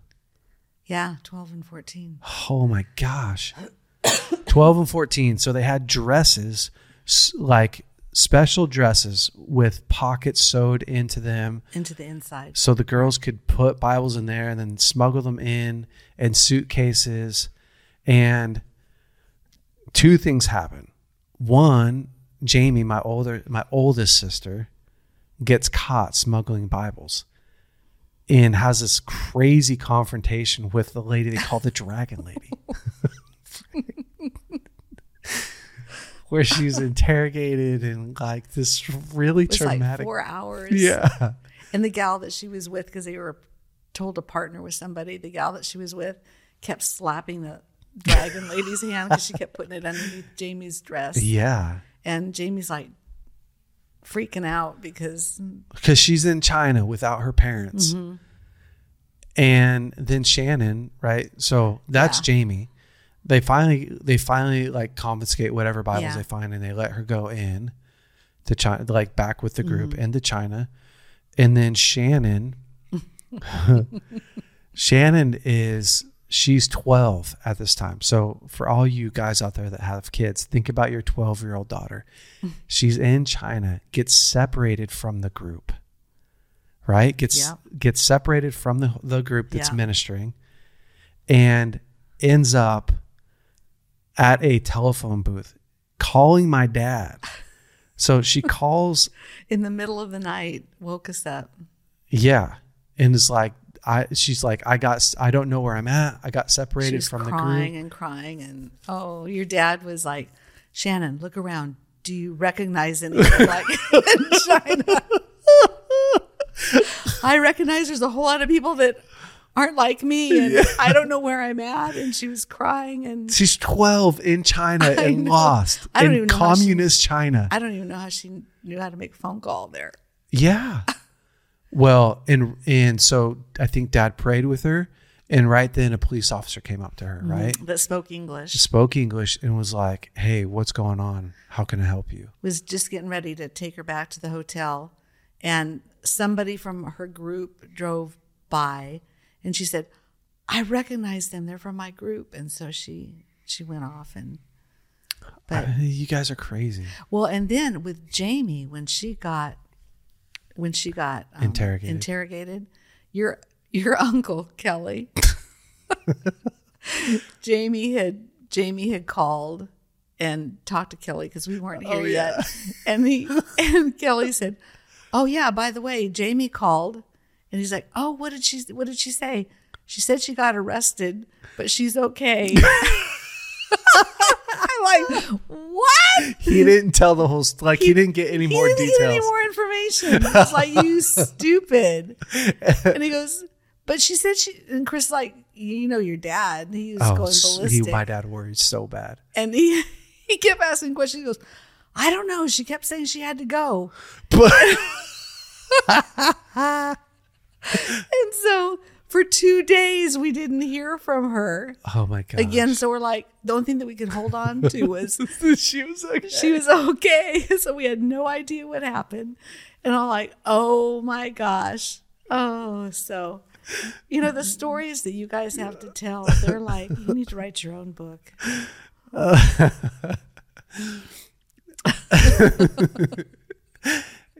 Yeah, 12 and 14. Oh my gosh. 12 and 14. So they had dresses, like special dresses with pockets sewed into them. Into the inside. So the girls could put Bibles in there and then smuggle them in and suitcases. And two things happen. One, Jamie, my older my oldest sister, gets caught smuggling Bibles and has this crazy confrontation with the lady they call the dragon lady. Where she's interrogated and like this really It was traumatic. like four hours. yeah. And the gal that she was with, because they were told to partner with somebody, the gal that she was with kept slapping the dragon lady's hand because she kept putting it underneath Jamie's dress. Yeah. And Jamie's like freaking out because because she's in China without her parents. Mm-hmm. And then Shannon, right? So that's Yeah. Jamie. They finally they finally like confiscate whatever Bibles Yeah. they find and they let her go in to China like back with the group Mm-hmm. into China. And then Shannon Shannon is she's 12 at this time. So for all you guys out there that have kids, think about your 12-year-old daughter. She's in China, gets separated from the group. Right? Gets Yeah. gets separated from the the group that's Yeah. ministering and ends up at a telephone booth calling my dad. So she calls in the middle of the night woke us up. Yeah. And it's like, I she's like I got I don't know where I'm at. I got separated from the group. crying and crying, and oh, your dad was like, Shannon, look around. Do you recognize anyone like in China? I recognize there's a whole lot of people that aren't like me, and I don't know where I'm at. And she was crying, and She's 12 in China and know. lost I don't in even know how she- communist China. I don't even know how she knew how to make a phone call there. Yeah. Well, and and so I think dad prayed with her and right then a police officer came up to her, mm-hmm. right? That spoke English. Spoke English and was like, "Hey, what's going on? How can I help you?" was just getting ready to take her back to the hotel and somebody from her group drove by and she said i recognize them they're from my group and so she she went off and but you guys are crazy. well and then with jamie when she got when she got um, Interrogated. interrogated. Your your uncle kelly. Jamie had jamie had called and talked to kelly because we weren't here yet. And he and kelly said oh yeah by the way jamie called. And he's like oh what did she what did she say? She said she got arrested but she's okay i'm like what He didn't tell the whole like he, didn't get any he more didn't details. get any more information. It's like you stupid. And he goes, but she said she and Kris like you know your dad. He was oh, going ballistic, he, my dad worried so bad. and he he kept asking questions. He goes, I don't know. She kept saying she had to go, But and so for two days we didn't hear from her oh my god. again. So we're like, the only thing that we could hold on to was she was okay. she was okay. So we had no idea what happened. And I'm like, oh my gosh. Oh, so, you know, the stories that you guys have to tell, they're like, you need to write your own book.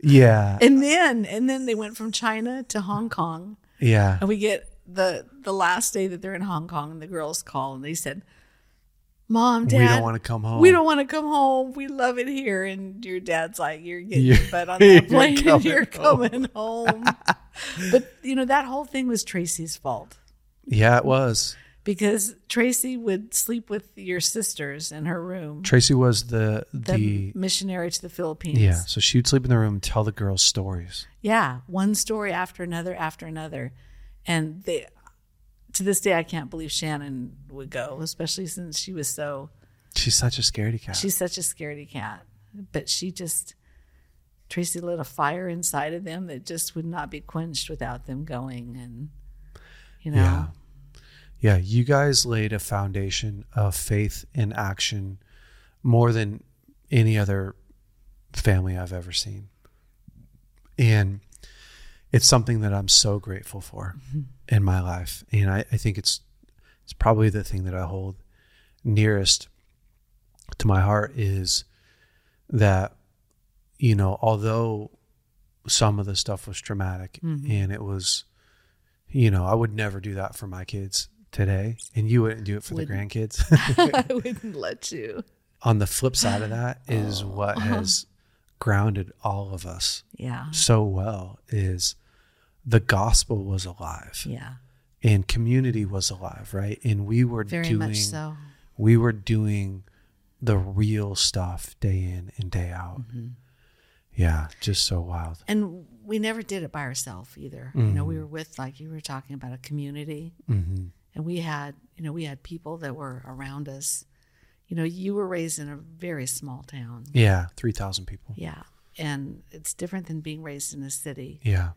yeah. And then, and then they went from China to Hong Kong. Yeah. And we get the, the last day that they're in Hong Kong and the girls call and they said, Mom, Dad, we don't want to come home. we don't want to come home. We love it here. And your dad's like, you're getting You're- your butt on you're that plane and coming you're home." coming home. but, you know, that whole thing was Tracy's fault Yeah, it was. Because Tracy would sleep with your sisters in her room, Tracy was the the, the missionary to the Philippines. yeah. So she would sleep in the room and tell the girls stories. Yeah. One story after another after another. And they, to this day, I can't believe Shannon would go, especially since she was so She's such a scaredy cat. She's such a scaredy cat, but she just Tracy lit a fire inside of them that just would not be quenched without them going, and you know, Yeah. Yeah, you guys laid a foundation of faith in action more than any other family I've ever seen. And it's something that I'm so grateful for mm-hmm. in my life. And I, I think it's it's probably the thing that I hold nearest to my heart is that, you know, although some of the stuff was traumatic mm-hmm. and it was you know, I would never do that for my kids today, and you wouldn't do it for the Wouldn't. grandkids. I wouldn't let you. On the flip side of that is what Uh-huh. has grounded all of us Yeah, so well is the gospel was alive yeah, and community was alive, right? And we were very doing much so. we were doing the real stuff day in and day out. Mm-hmm. Yeah, just so wild. And we never did it by ourselves either. You know, we were with like you were talking about a community, hmm and we had you know we had people that were around us. You know, you were raised in a very small town. Yeah, 3,000 people. Yeah, and it's different than being raised in a city. Yeah.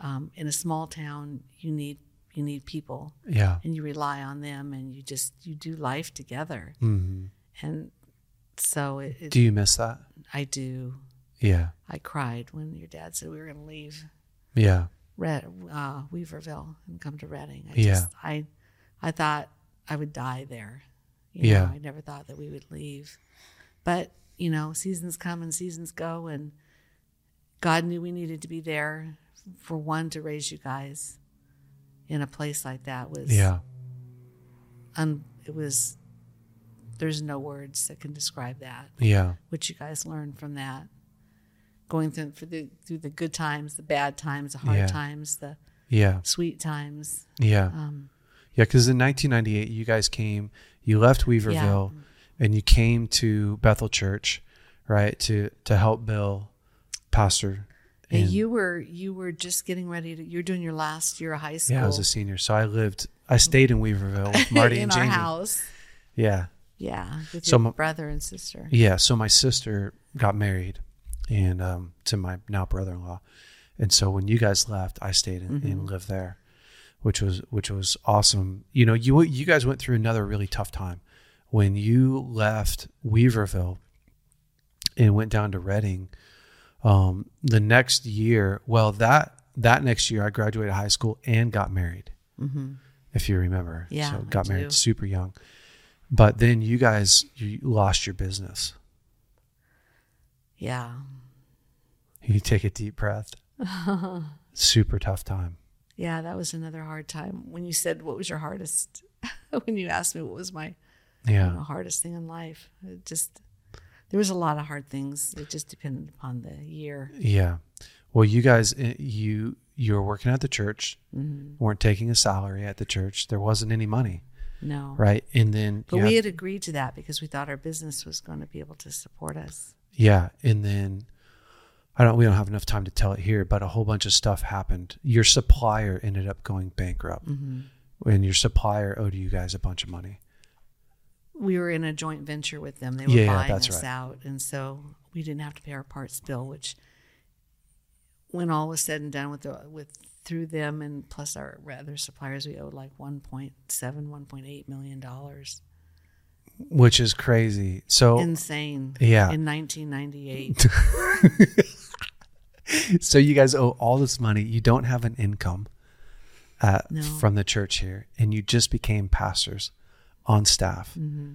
um, in a small town you need you need people Yeah. and you rely on them and you just you do life together hmm and so it, it, Do you miss that? i do Yeah. i cried when your dad said we were going to leave Yeah. Red, uh, weaverville and come to Redding i Yeah. just i i thought i would die there you Yeah. know, i never thought that we would leave but you know seasons come and seasons go and god knew we needed to be there for one to raise you guys in a place like that was Yeah. un, it was there's no words that can describe that Yeah. what you guys learned from that going through for the through the good times the bad times the hard Yeah. times the Yeah. sweet times. Yeah. Um, Yeah, because in 1998, you guys came, you left Weaverville, and you came to Bethel Church, right, to to help Bill, pastor. and you were you were just getting ready to. You're doing your last year of high school. yeah, I was a senior, so I lived, I stayed in Weaverville with Marty in and our house. Yeah, Yeah, with So your my- brother and sister. yeah. So my sister got married, and um, to my now brother-in-law, and so when you guys left, I stayed and, Mm-hmm. and lived there, which was which was awesome. You know, you you guys went through another really tough time when you left Weaverville and went down to Redding. Um, the next year, well, that that next year, I graduated high school and got married. Mm-hmm. If you remember, Yeah, so I got do. married super young. But then you guys you lost your business. Yeah, You take a deep breath. super tough time. Yeah, that was another hard time. When you said what was your hardest, when you asked me what was my Yeah. know, hardest thing in life, it just there was a lot of hard things. It just depended upon the year. Yeah. Well, you guys, eh, you you were working at the church, Mm-hmm. weren't taking a salary at the church. There wasn't any money, No, right? And then but we had- had agreed to that because we thought our business was going to be able to support us. yeah, and then I don't. We don't have enough time to tell it here, but a whole bunch of stuff happened. Your supplier ended up going bankrupt, Mm-hmm. and your supplier owed you guys a bunch of money. we were in a joint venture with them. They were Yeah, yeah, buying that's us right. out, and so we didn't have to pay our parts bill. Which, when all was said and done with the with through them and plus our other suppliers, we owed like 1.7, 1.8 million dollars. which is crazy. So Insane. Yeah. In 1998. so you guys owe all this money. You don't have an income uh, No. from the church here, and you just became pastors on staff, Mm-hmm.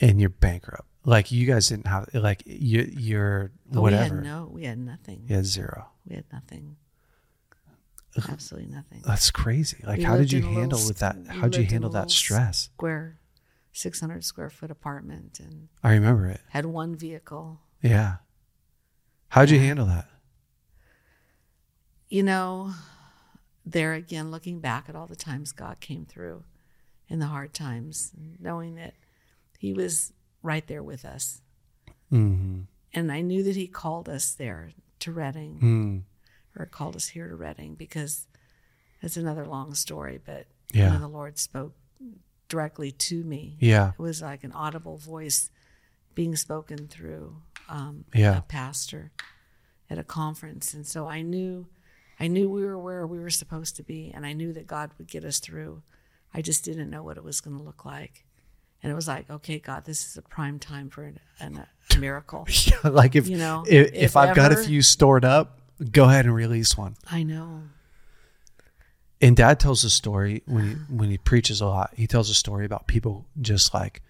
and you're bankrupt. Like you guys didn't have like you you're whatever. We had no. We had nothing. You had zero. We had nothing. Absolutely nothing. That's crazy. Like We how did you a little handle with that? How'd you lived in handle that stress? Square, 600 square foot apartment, and I remember it. had one vehicle. Yeah. How'd you handle that? You know, there again, looking back at all the times God came through in the hard times, knowing that He was right there with us. Mm-hmm. And I knew that He called us there to Redding, Mm. or called us here to Redding, because it's another long story, but Yeah. know, the Lord spoke directly to me. Yeah. It was like an audible voice being spoken through um, Yeah. a pastor at a conference, and so I knew, I knew we were where we were supposed to be, and I knew that God would get us through. I just didn't know what it was going to look like, and it was like, okay, God, this is a prime time for an, an, a miracle. like if You know, if, if, if I've got a few stored up, go ahead and release one. I know. And Dad tells a story when he when he preaches a lot. He tells a story about people just like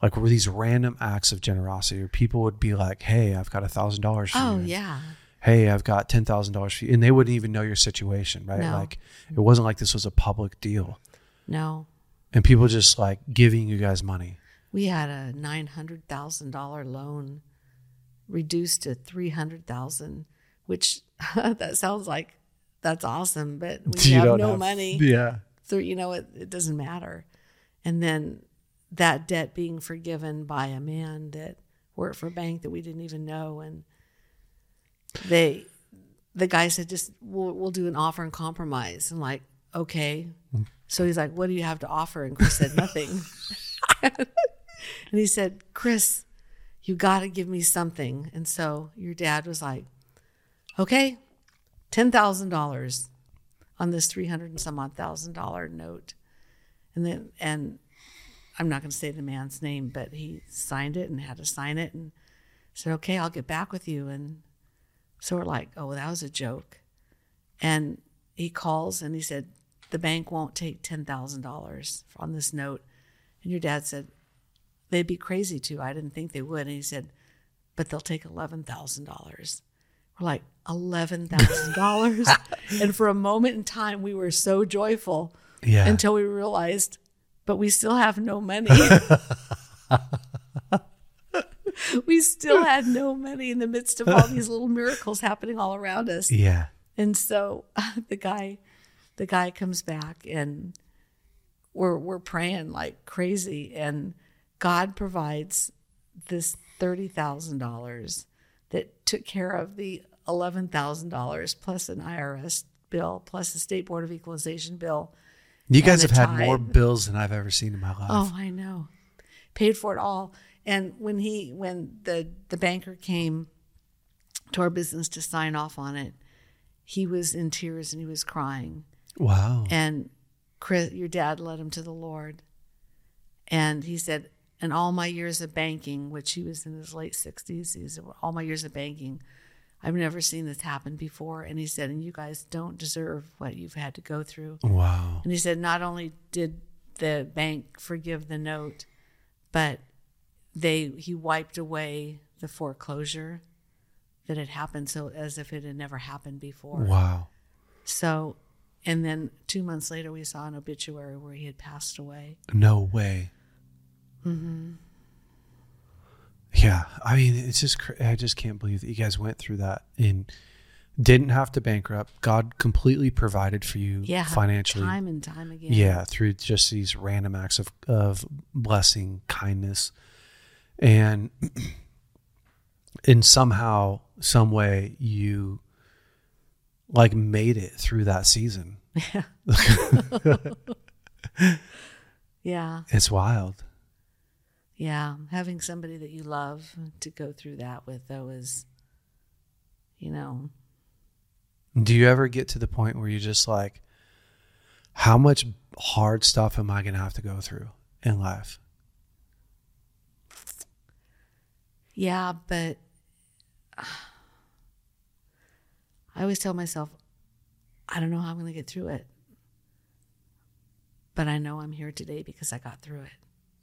like were these random acts of generosity, or people would be like, "Hey, I've got a thousand dollars Oh you." yeah, Hey, I've got ten thousand dollars for you, and they wouldn't even know your situation, right? No. Like it wasn't like this was a public deal, no. and people just like giving you guys money. We had a nine hundred thousand dollar loan reduced to three hundred thousand, which that sounds like that's awesome, but when you, have no money, Yeah, so you know it, it doesn't matter. And then that debt being forgiven by a man that worked for a bank that we didn't even know, and they, the guy said, just we'll, we'll do an offer and compromise. I'm like, okay. So he's like, what do you have to offer? And Kris said nothing. and he said, Kris, you got to give me something. And so your dad was like, okay, ten thousand dollars on this three hundred and some odd thousand dollar note, and then and I'm not going to say the man's name, but he signed it and had to sign it and said, "Okay, I'll get back with you." And so we're like, "Oh, that was a joke," and he calls and he said, "The bank won't take ten thousand dollars on this note," and your dad said, "They'd be crazy to. I didn't think they would," and he said, "But they'll take eleven thousand dollars." We're like eleven thousand dollars, and for a moment in time, we were so joyful yeah. until we realized, but we still have no money. we still had no money in the midst of all these little miracles happening all around us. yeah. And so the guy, the guy comes back and we're we're praying like crazy and God provides this thirty thousand dollars that took care of the eleven thousand dollars plus an IRS bill plus a state board of equalization bill. You guys have had more bills than I've ever seen in my life. Oh, I know. Paid for it all. And when he when the the banker came to our business to sign off on it, he was in tears and he was crying. Wow. And Kris, your dad led him to the Lord. And he said, in all my years of banking, which he was in his late 60s, he said, all my years of banking, I've never seen this happen before. And he said, and you guys don't deserve what you've had to go through. Wow. And he said, not only did the bank forgive the note, but they he wiped away the foreclosure that had happened, so as if it had never happened before. Wow. So, and then two months later, we saw an obituary where he had passed away. No way. Mm-hmm. Yeah, I mean, it's just I just can't believe that you guys went through that and didn't have to bankrupt. God completely provided for you Yeah, financially. time and time again. Yeah, through just these random acts of of blessing, kindness, and and somehow, some way, you like made it through that season. yeah, Yeah. It's wild. yeah. Having somebody that you love to go through that with, though, is, you know, Do you ever get to the point where you're just like, how much hard stuff am I going to have to go through in life? Yeah, but I always tell myself, I don't know how I'm going to get through it. But I know I'm here today because I got through it.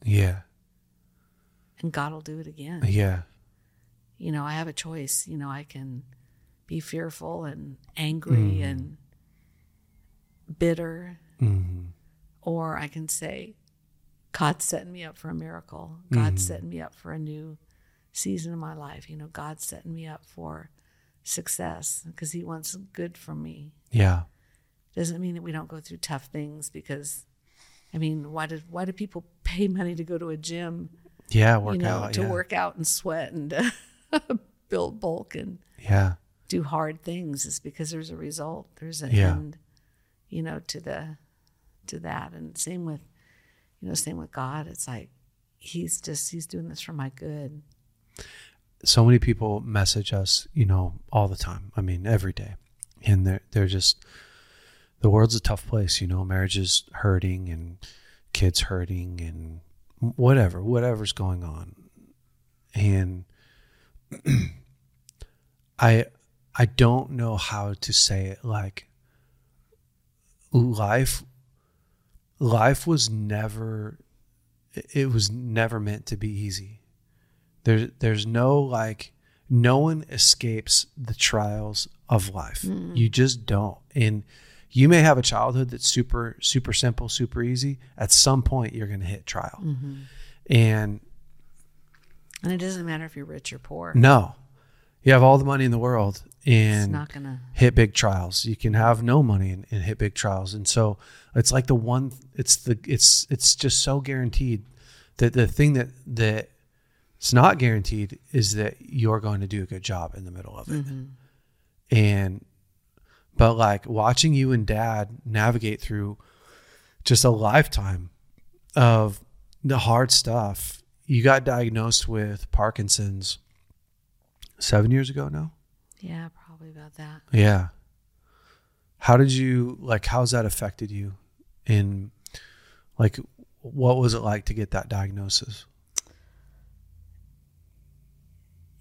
Yeah. And God will do it again. Yeah. You know, I have a choice. You know, I can be fearful and angry and bitter, hmm or I can say, God's setting me up for a miracle. God's setting me up for a new season of my life. You know, God's setting me up for success because He wants good for me. Yeah. Doesn't mean that we don't go through tough things because, I mean, why did why do people pay money to go to a gym? Yeah. Work you know, out. to yeah. work out and sweat and build bulk and Yeah. do hard things is because there's a result. There's an Yeah. end, you know, to the to that. And same with, you know, same with God. It's like he's just he's doing this for my good. So many people message us, you know, all the time. I mean, every day. And they're they're just the world's a tough place, you know, marriage is hurting and kids hurting and whatever, whatever's going on. And I I don't know how to say it like life life was never it was never meant to be easy. There's there's no like no one escapes the trials of life. Mm. You just don't. And you may have a childhood that's super super simple, super easy. At some point you're going to hit trial. Mm-hmm. And And it doesn't matter if you're rich or poor. no. You have all the money in the world it's and not gonna hit big trials. You can have no money and, and hit big trials. And so it's like the one it's the it's it's just so guaranteed that the thing that that it's not guaranteed is that you're going to do a good job in the middle of it. Mm-hmm. And but like watching you and dad navigate through just a lifetime of the hard stuff. You got diagnosed with Parkinson's 7 years ago now? Yeah, probably about that. Yeah. How did you like how's that affected you in like what was it like to get that diagnosis?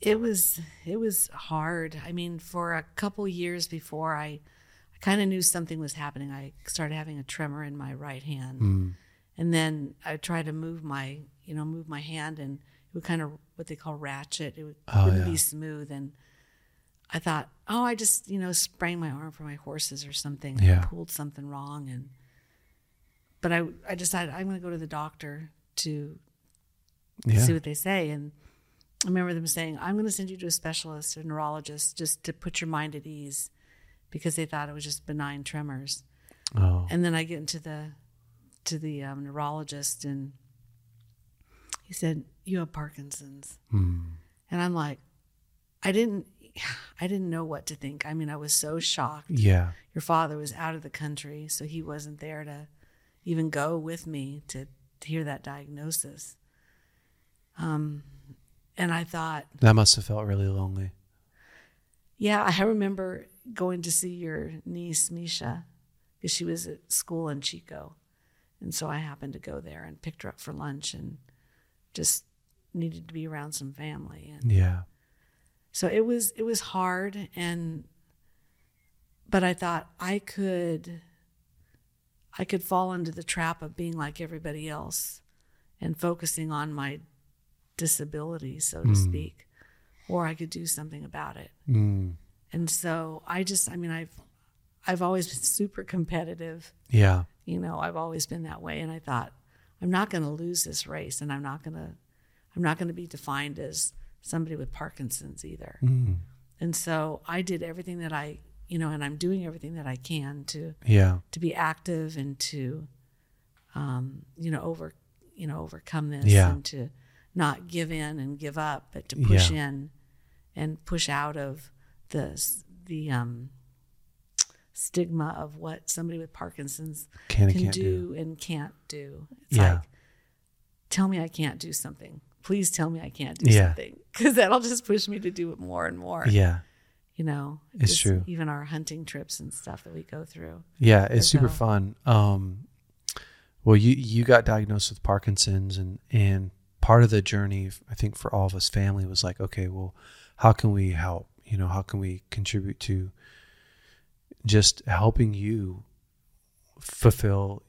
It was it was hard. I mean, for a couple years before I I kind of knew something was happening. I started having a tremor in my right hand. Mm. And then I tried to move my, you know, move my hand and it would kind of what they call ratchet. It would, Oh, wouldn't yeah. be smooth. And I thought, oh, I just, you know, sprained my arm for my horses or something. Yeah. pulled something wrong. And, but I, I decided I'm going to go to the doctor to Yeah. see what they say. And I remember them saying, I'm going to send you to a specialist, a neurologist, just to put your mind at ease because they thought it was just benign tremors. Oh. And then I get into the to the um, neurologist, and he said, "You have Parkinson's." Hmm. And I'm like, I didn't, I didn't know what to think. I mean, I was so shocked. Yeah. Your father was out of the country, so he wasn't there to even go with me to, to hear that diagnosis. Um, and I thought, That must have felt really lonely. yeah, I remember going to see your niece Misha because she was at school in Chico, and so I happened to go there and picked her up for lunch and just needed to be around some family and Yeah. so it was it was hard and but i thought i could i could fall into the trap of being like everybody else and focusing on my disability so to speak or i could do something about it Mm. and so i just i mean i've i've always been super competitive Yeah. you know i've always been that way and i thought i'm not going to lose this race and i'm not going to i'm not going to be defined as somebody with parkinson's either Mm. and so i did everything that i you know and i'm doing everything that i can to Yeah. to be active and to um you know over you know overcome this Yeah. and to not give in and give up but to push Yeah. in and push out of the the um stigma of what somebody with parkinson's Can can can't do, do. and can't do. It's Yeah. like, tell me I can't do something. Please tell me I can't do Yeah. something because that'll just push me to do it more and more. Yeah. You know, It's true. Even our hunting trips and stuff that we go through. Yeah, it's super fun. Um, well, you you got diagnosed with Parkinson's, and and part of the journey, I think, for all of us family was like, okay, well, how can we help? You know, how can we contribute to just helping you fulfill,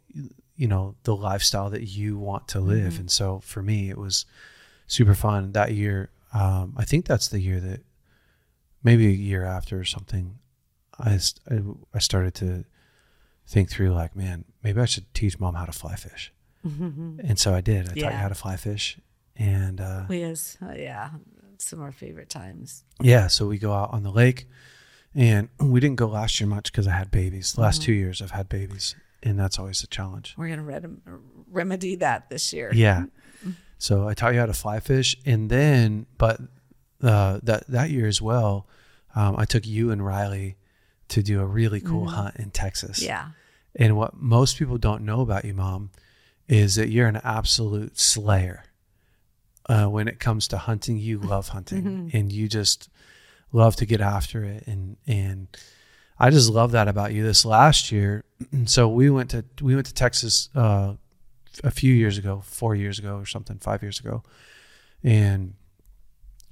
you know, the lifestyle that you want to live? Mhm. And so for me, it was super fun that year. Um, I think that's the year that maybe a year after or something. I, st- I I started to think through like, man, maybe I should teach mom how to fly fish. And so I did. I taught you how to fly fish. And uh, we is, uh, yeah, some of our favorite times. yeah, so we go out on the lake. And we didn't go last year much because I had babies. The last Mhm. two years I've had babies. And that's always a challenge. We're gonna rem- remedy that this year. Yeah. So I taught you how to fly fish. And then, but uh, that, that year as well, um, I took you and Riley to do a really cool Mhm. hunt in Texas. Yeah. And what most people don't know about you, mom, is that you're an absolute slayer. Uh, when it comes to hunting, you love hunting, Mhm. and you just love to get after it. And and I just love that about you. This last year, so we went to we went to Texas uh, a few years ago, four years ago or something, five years ago, and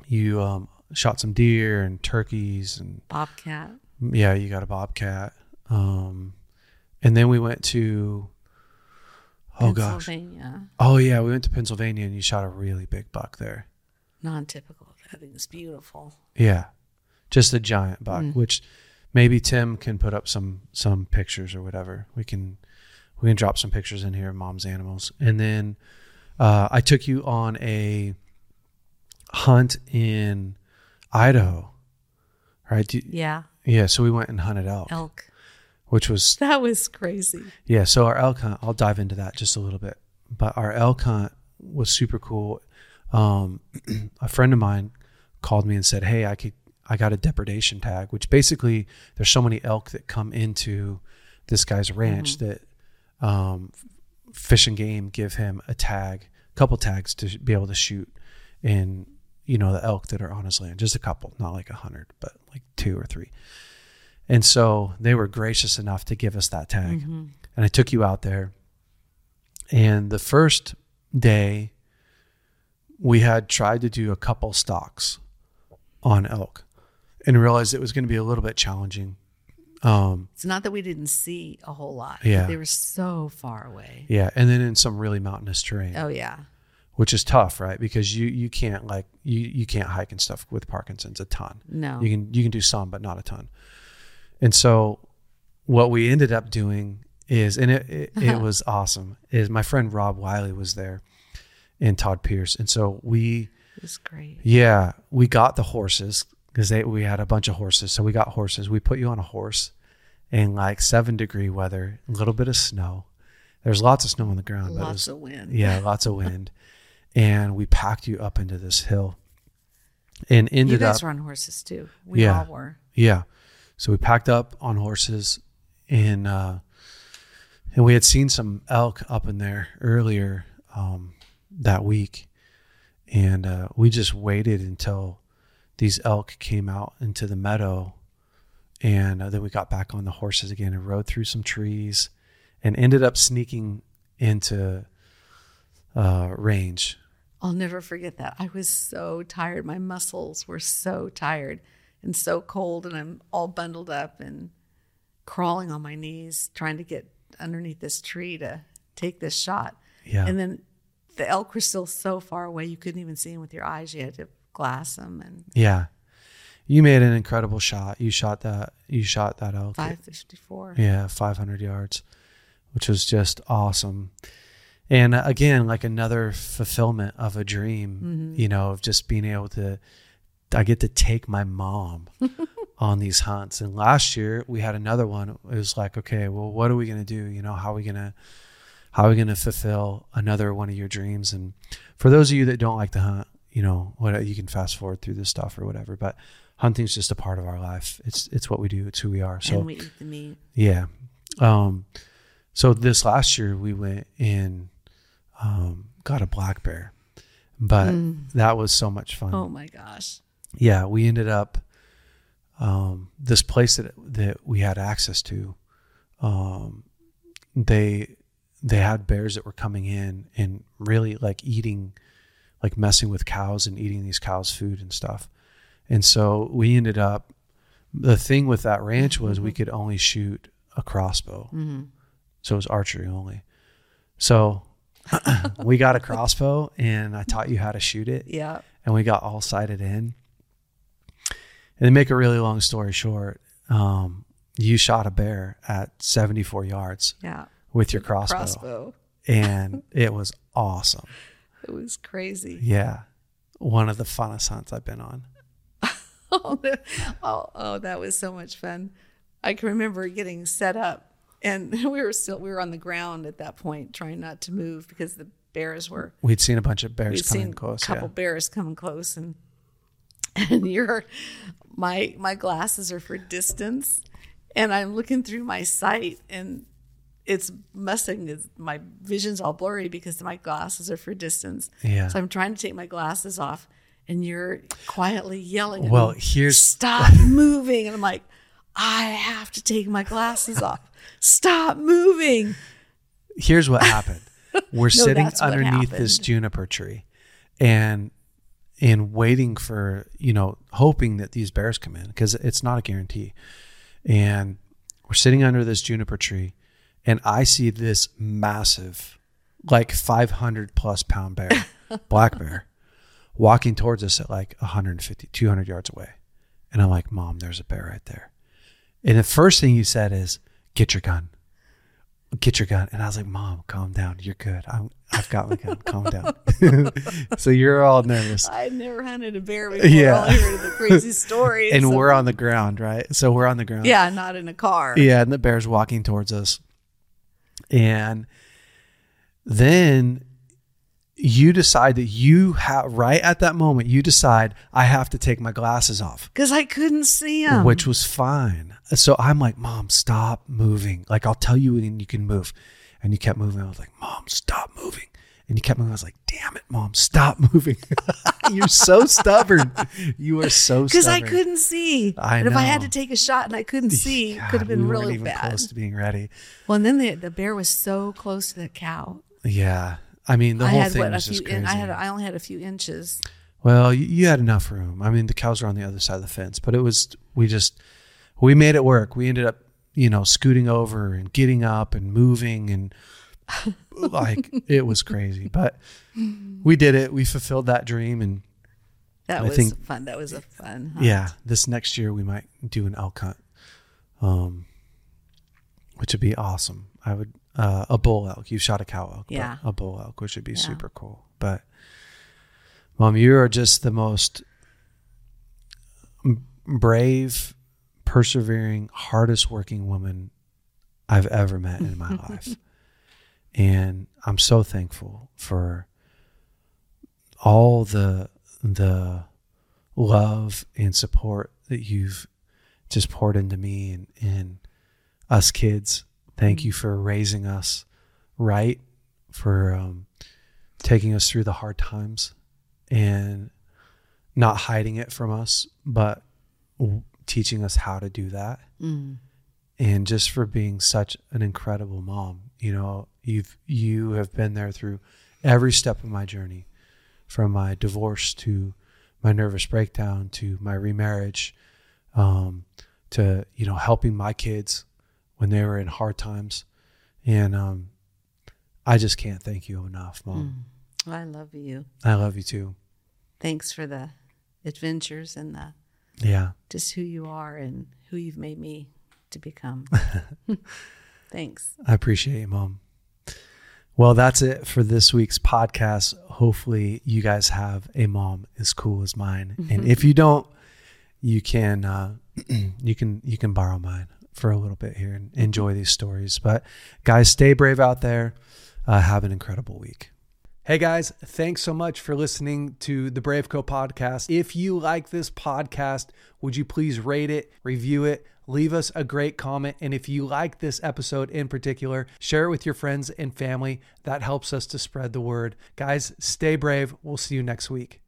you um, shot some deer and turkeys and Bobcat. yeah, you got a bobcat. Um, and then we went to, oh gosh, Pennsylvania. oh yeah, we went to Pennsylvania and you shot a really big buck there. Non-typical. I think it's beautiful. Yeah, just a giant buck, Mm. which maybe Tim can put up some some pictures or whatever. We can we can drop some pictures in here of mom's animals, and then uh, I took you on a hunt in Idaho, right? Yeah. yeah, so we went and hunted elk, Elk. Which was That was crazy. Yeah, so our elk hunt, I'll dive into that just a little bit. But our elk hunt was super cool. Um, a friend of mine called me and said, "Hey, I could, I got a depredation tag." Which basically, there's so many elk that come into this guy's ranch that um, Fish and Game give him a tag, a couple tags to be able to shoot, in you know the elk that are on his land, just a couple, not like a hundred, but like two or three. And so they were gracious enough to give us that tag Mhm. and I took you out there. And the first day, we had tried to do a couple stocks on elk and realized it was going to be a little bit challenging. Um, It's not that we didn't see a whole lot. Yeah. They were so far away. yeah, and then in some really mountainous terrain, Oh yeah. which is tough, right? Because you you can't like you you can't hike and stuff with Parkinson's a ton. No. You can you can do some, but not a ton. And so, what we ended up doing is, and it it, it uh-huh. was awesome. Is my friend Rob Wiley was there, and Todd Pierce, and so we it was great. yeah we got the horses because we had a bunch of horses, so we got horses. We put you on a horse, in like seven degree weather, a little bit of snow. There's lots of snow on the ground, Lots was, of wind. yeah, lots of wind. And we packed you up into this hill and You ended guys up were on horses too. We Yeah. all were. yeah. So we packed up on horses and uh and we had seen some elk up in there earlier um that week. And uh we just waited until these elk came out into the meadow and uh, then we got back on the horses again and rode through some trees and ended up sneaking into uh range. I'll never forget that. I was so tired. My muscles were so tired and so cold, and I'm all bundled up and crawling on my knees, trying to get underneath this tree to take this shot. Yeah. And then the elk were still so far away, you couldn't even see them with your eyes. You had to glass them. And Yeah. You made an incredible shot. You shot that you shot that elk. at- 554. Yeah, 500 yards, which was just awesome. And uh, again, like another fulfillment of a dream, you know, of just being able to, I get to take my mom on these hunts. And last year we had another one. It was like, okay, well, what are we going to do? You know, how are we going to, how are we going to fulfill another one of your dreams? And for those of you that don't like to hunt, you know, what you can fast forward through this stuff or whatever, but hunting's just a part of our life. It's, it's what we do. It's who we are. So and we eat the meat. yeah. Um, so this last year we went and um, got a black bear, but that was so much fun. Oh my gosh. Yeah, we ended up um, this place that that we had access to. Um, they they had bears that were coming in and really like eating, like messing with cows and eating these cows' food and stuff. And so we ended up. The thing with that ranch was we could only shoot a crossbow, so it was archery only. So we got a crossbow, and I taught you how to shoot it Yeah. and we got all sighted in. And to make a really long story short, um, you shot a bear at 74 yards Yeah. with your crossbow, Crossbow. and it was awesome. It was crazy. Yeah, one of the funnest hunts I've been on. oh, the- oh, oh, that was so much fun. I can remember getting set up, and we were still we were on the ground at that point, trying not to move because the bears were. We'd seen a bunch of bears coming close. a couple yeah. bears coming close, and and your my my glasses are for distance, and I'm looking through my sight, and it's messing. My vision's all blurry because my glasses are for distance. Yeah. So I'm trying to take my glasses off, and you're quietly yelling. At Well, me, here's stop moving, and I'm like, I have to take my glasses off. Stop moving. here's what happened. We're sitting that's what underneath this juniper tree and and waiting for, you know, hoping that these bears come in because it's not a guarantee. And we're sitting under this juniper tree and I see this massive like 500 plus pound bear, black bear walking towards us at like 150 200 yards away. And I'm like, "Mom, there's a bear right there." And the first thing you said is, "Get your gun." Get your gun. And I was like, Mom, calm down. You're good. I'm, I've got my gun. calm down. so you're all nervous. I had never hunted a bear before. Yeah. I heard the crazy stories. And of- we're on the ground, right? So we're on the ground. yeah, not in a car. Yeah. And the bear's walking towards us. And then you decide that you have, right at that moment, you decide, I have to take my glasses off. Because I couldn't see him. which was fine. So I'm like, Mom, stop moving. Like, I'll tell you when you can move. And you kept moving. I was like, Mom, stop moving. And you kept moving. I was like, damn it, Mom, stop moving. You're so stubborn. You are so because. I couldn't see. I and if I had to take a shot and I couldn't see, it God, could have been we really even bad. close to being ready. Well, and then the, the bear was so close to the cow. Yeah. I mean, the I whole had thing what a was just crazy. In, I had. I only had a few inches. Well, you, you had enough room. I mean, the cows were on the other side of the fence, but it was we just we made it work. We ended up, you know, scooting over and getting up and moving and like it was crazy, but we did it. We fulfilled that dream and That I was think- fun. That was a fun. hunt. yeah, this next year we might do an elk hunt. Um which would be awesome. I would uh, a bull elk. You shot a cow elk, Yeah. a bull elk, which would be Yeah. super cool. But mom, you are just the most brave persevering, hardest working woman I've ever met in my life. And I'm so thankful for all the the love and support that you've just poured into me and, and us kids. Thank you for raising us right, for um, taking us through the hard times and not hiding it from us, but w- teaching us how to do that. Mm. And just for being such an incredible mom. You know, you've you have been there through every step of my journey, from my divorce to my nervous breakdown to my remarriage, um, to you know helping my kids when they were in hard times, and um, I just can't thank you enough, mom. Mm. I love you. I love you too. Thanks for the adventures and the Yeah. just who you are and who you've made me to become. Thanks. I appreciate you, Mom. Well, that's it for this week's podcast. Hopefully, you guys have a mom as cool as mine, and if you don't, you can uh, you can you can borrow mine for a little bit here and enjoy these stories. But guys, stay brave out there. Uh, have an incredible week. Hey guys, thanks so much for listening to the Brave Co podcast. If you like this podcast, would you please rate it, review it, leave us a great comment? And if you like this episode in particular, share it with your friends and family. That helps us to spread the word. Guys, stay brave. We'll see you next week.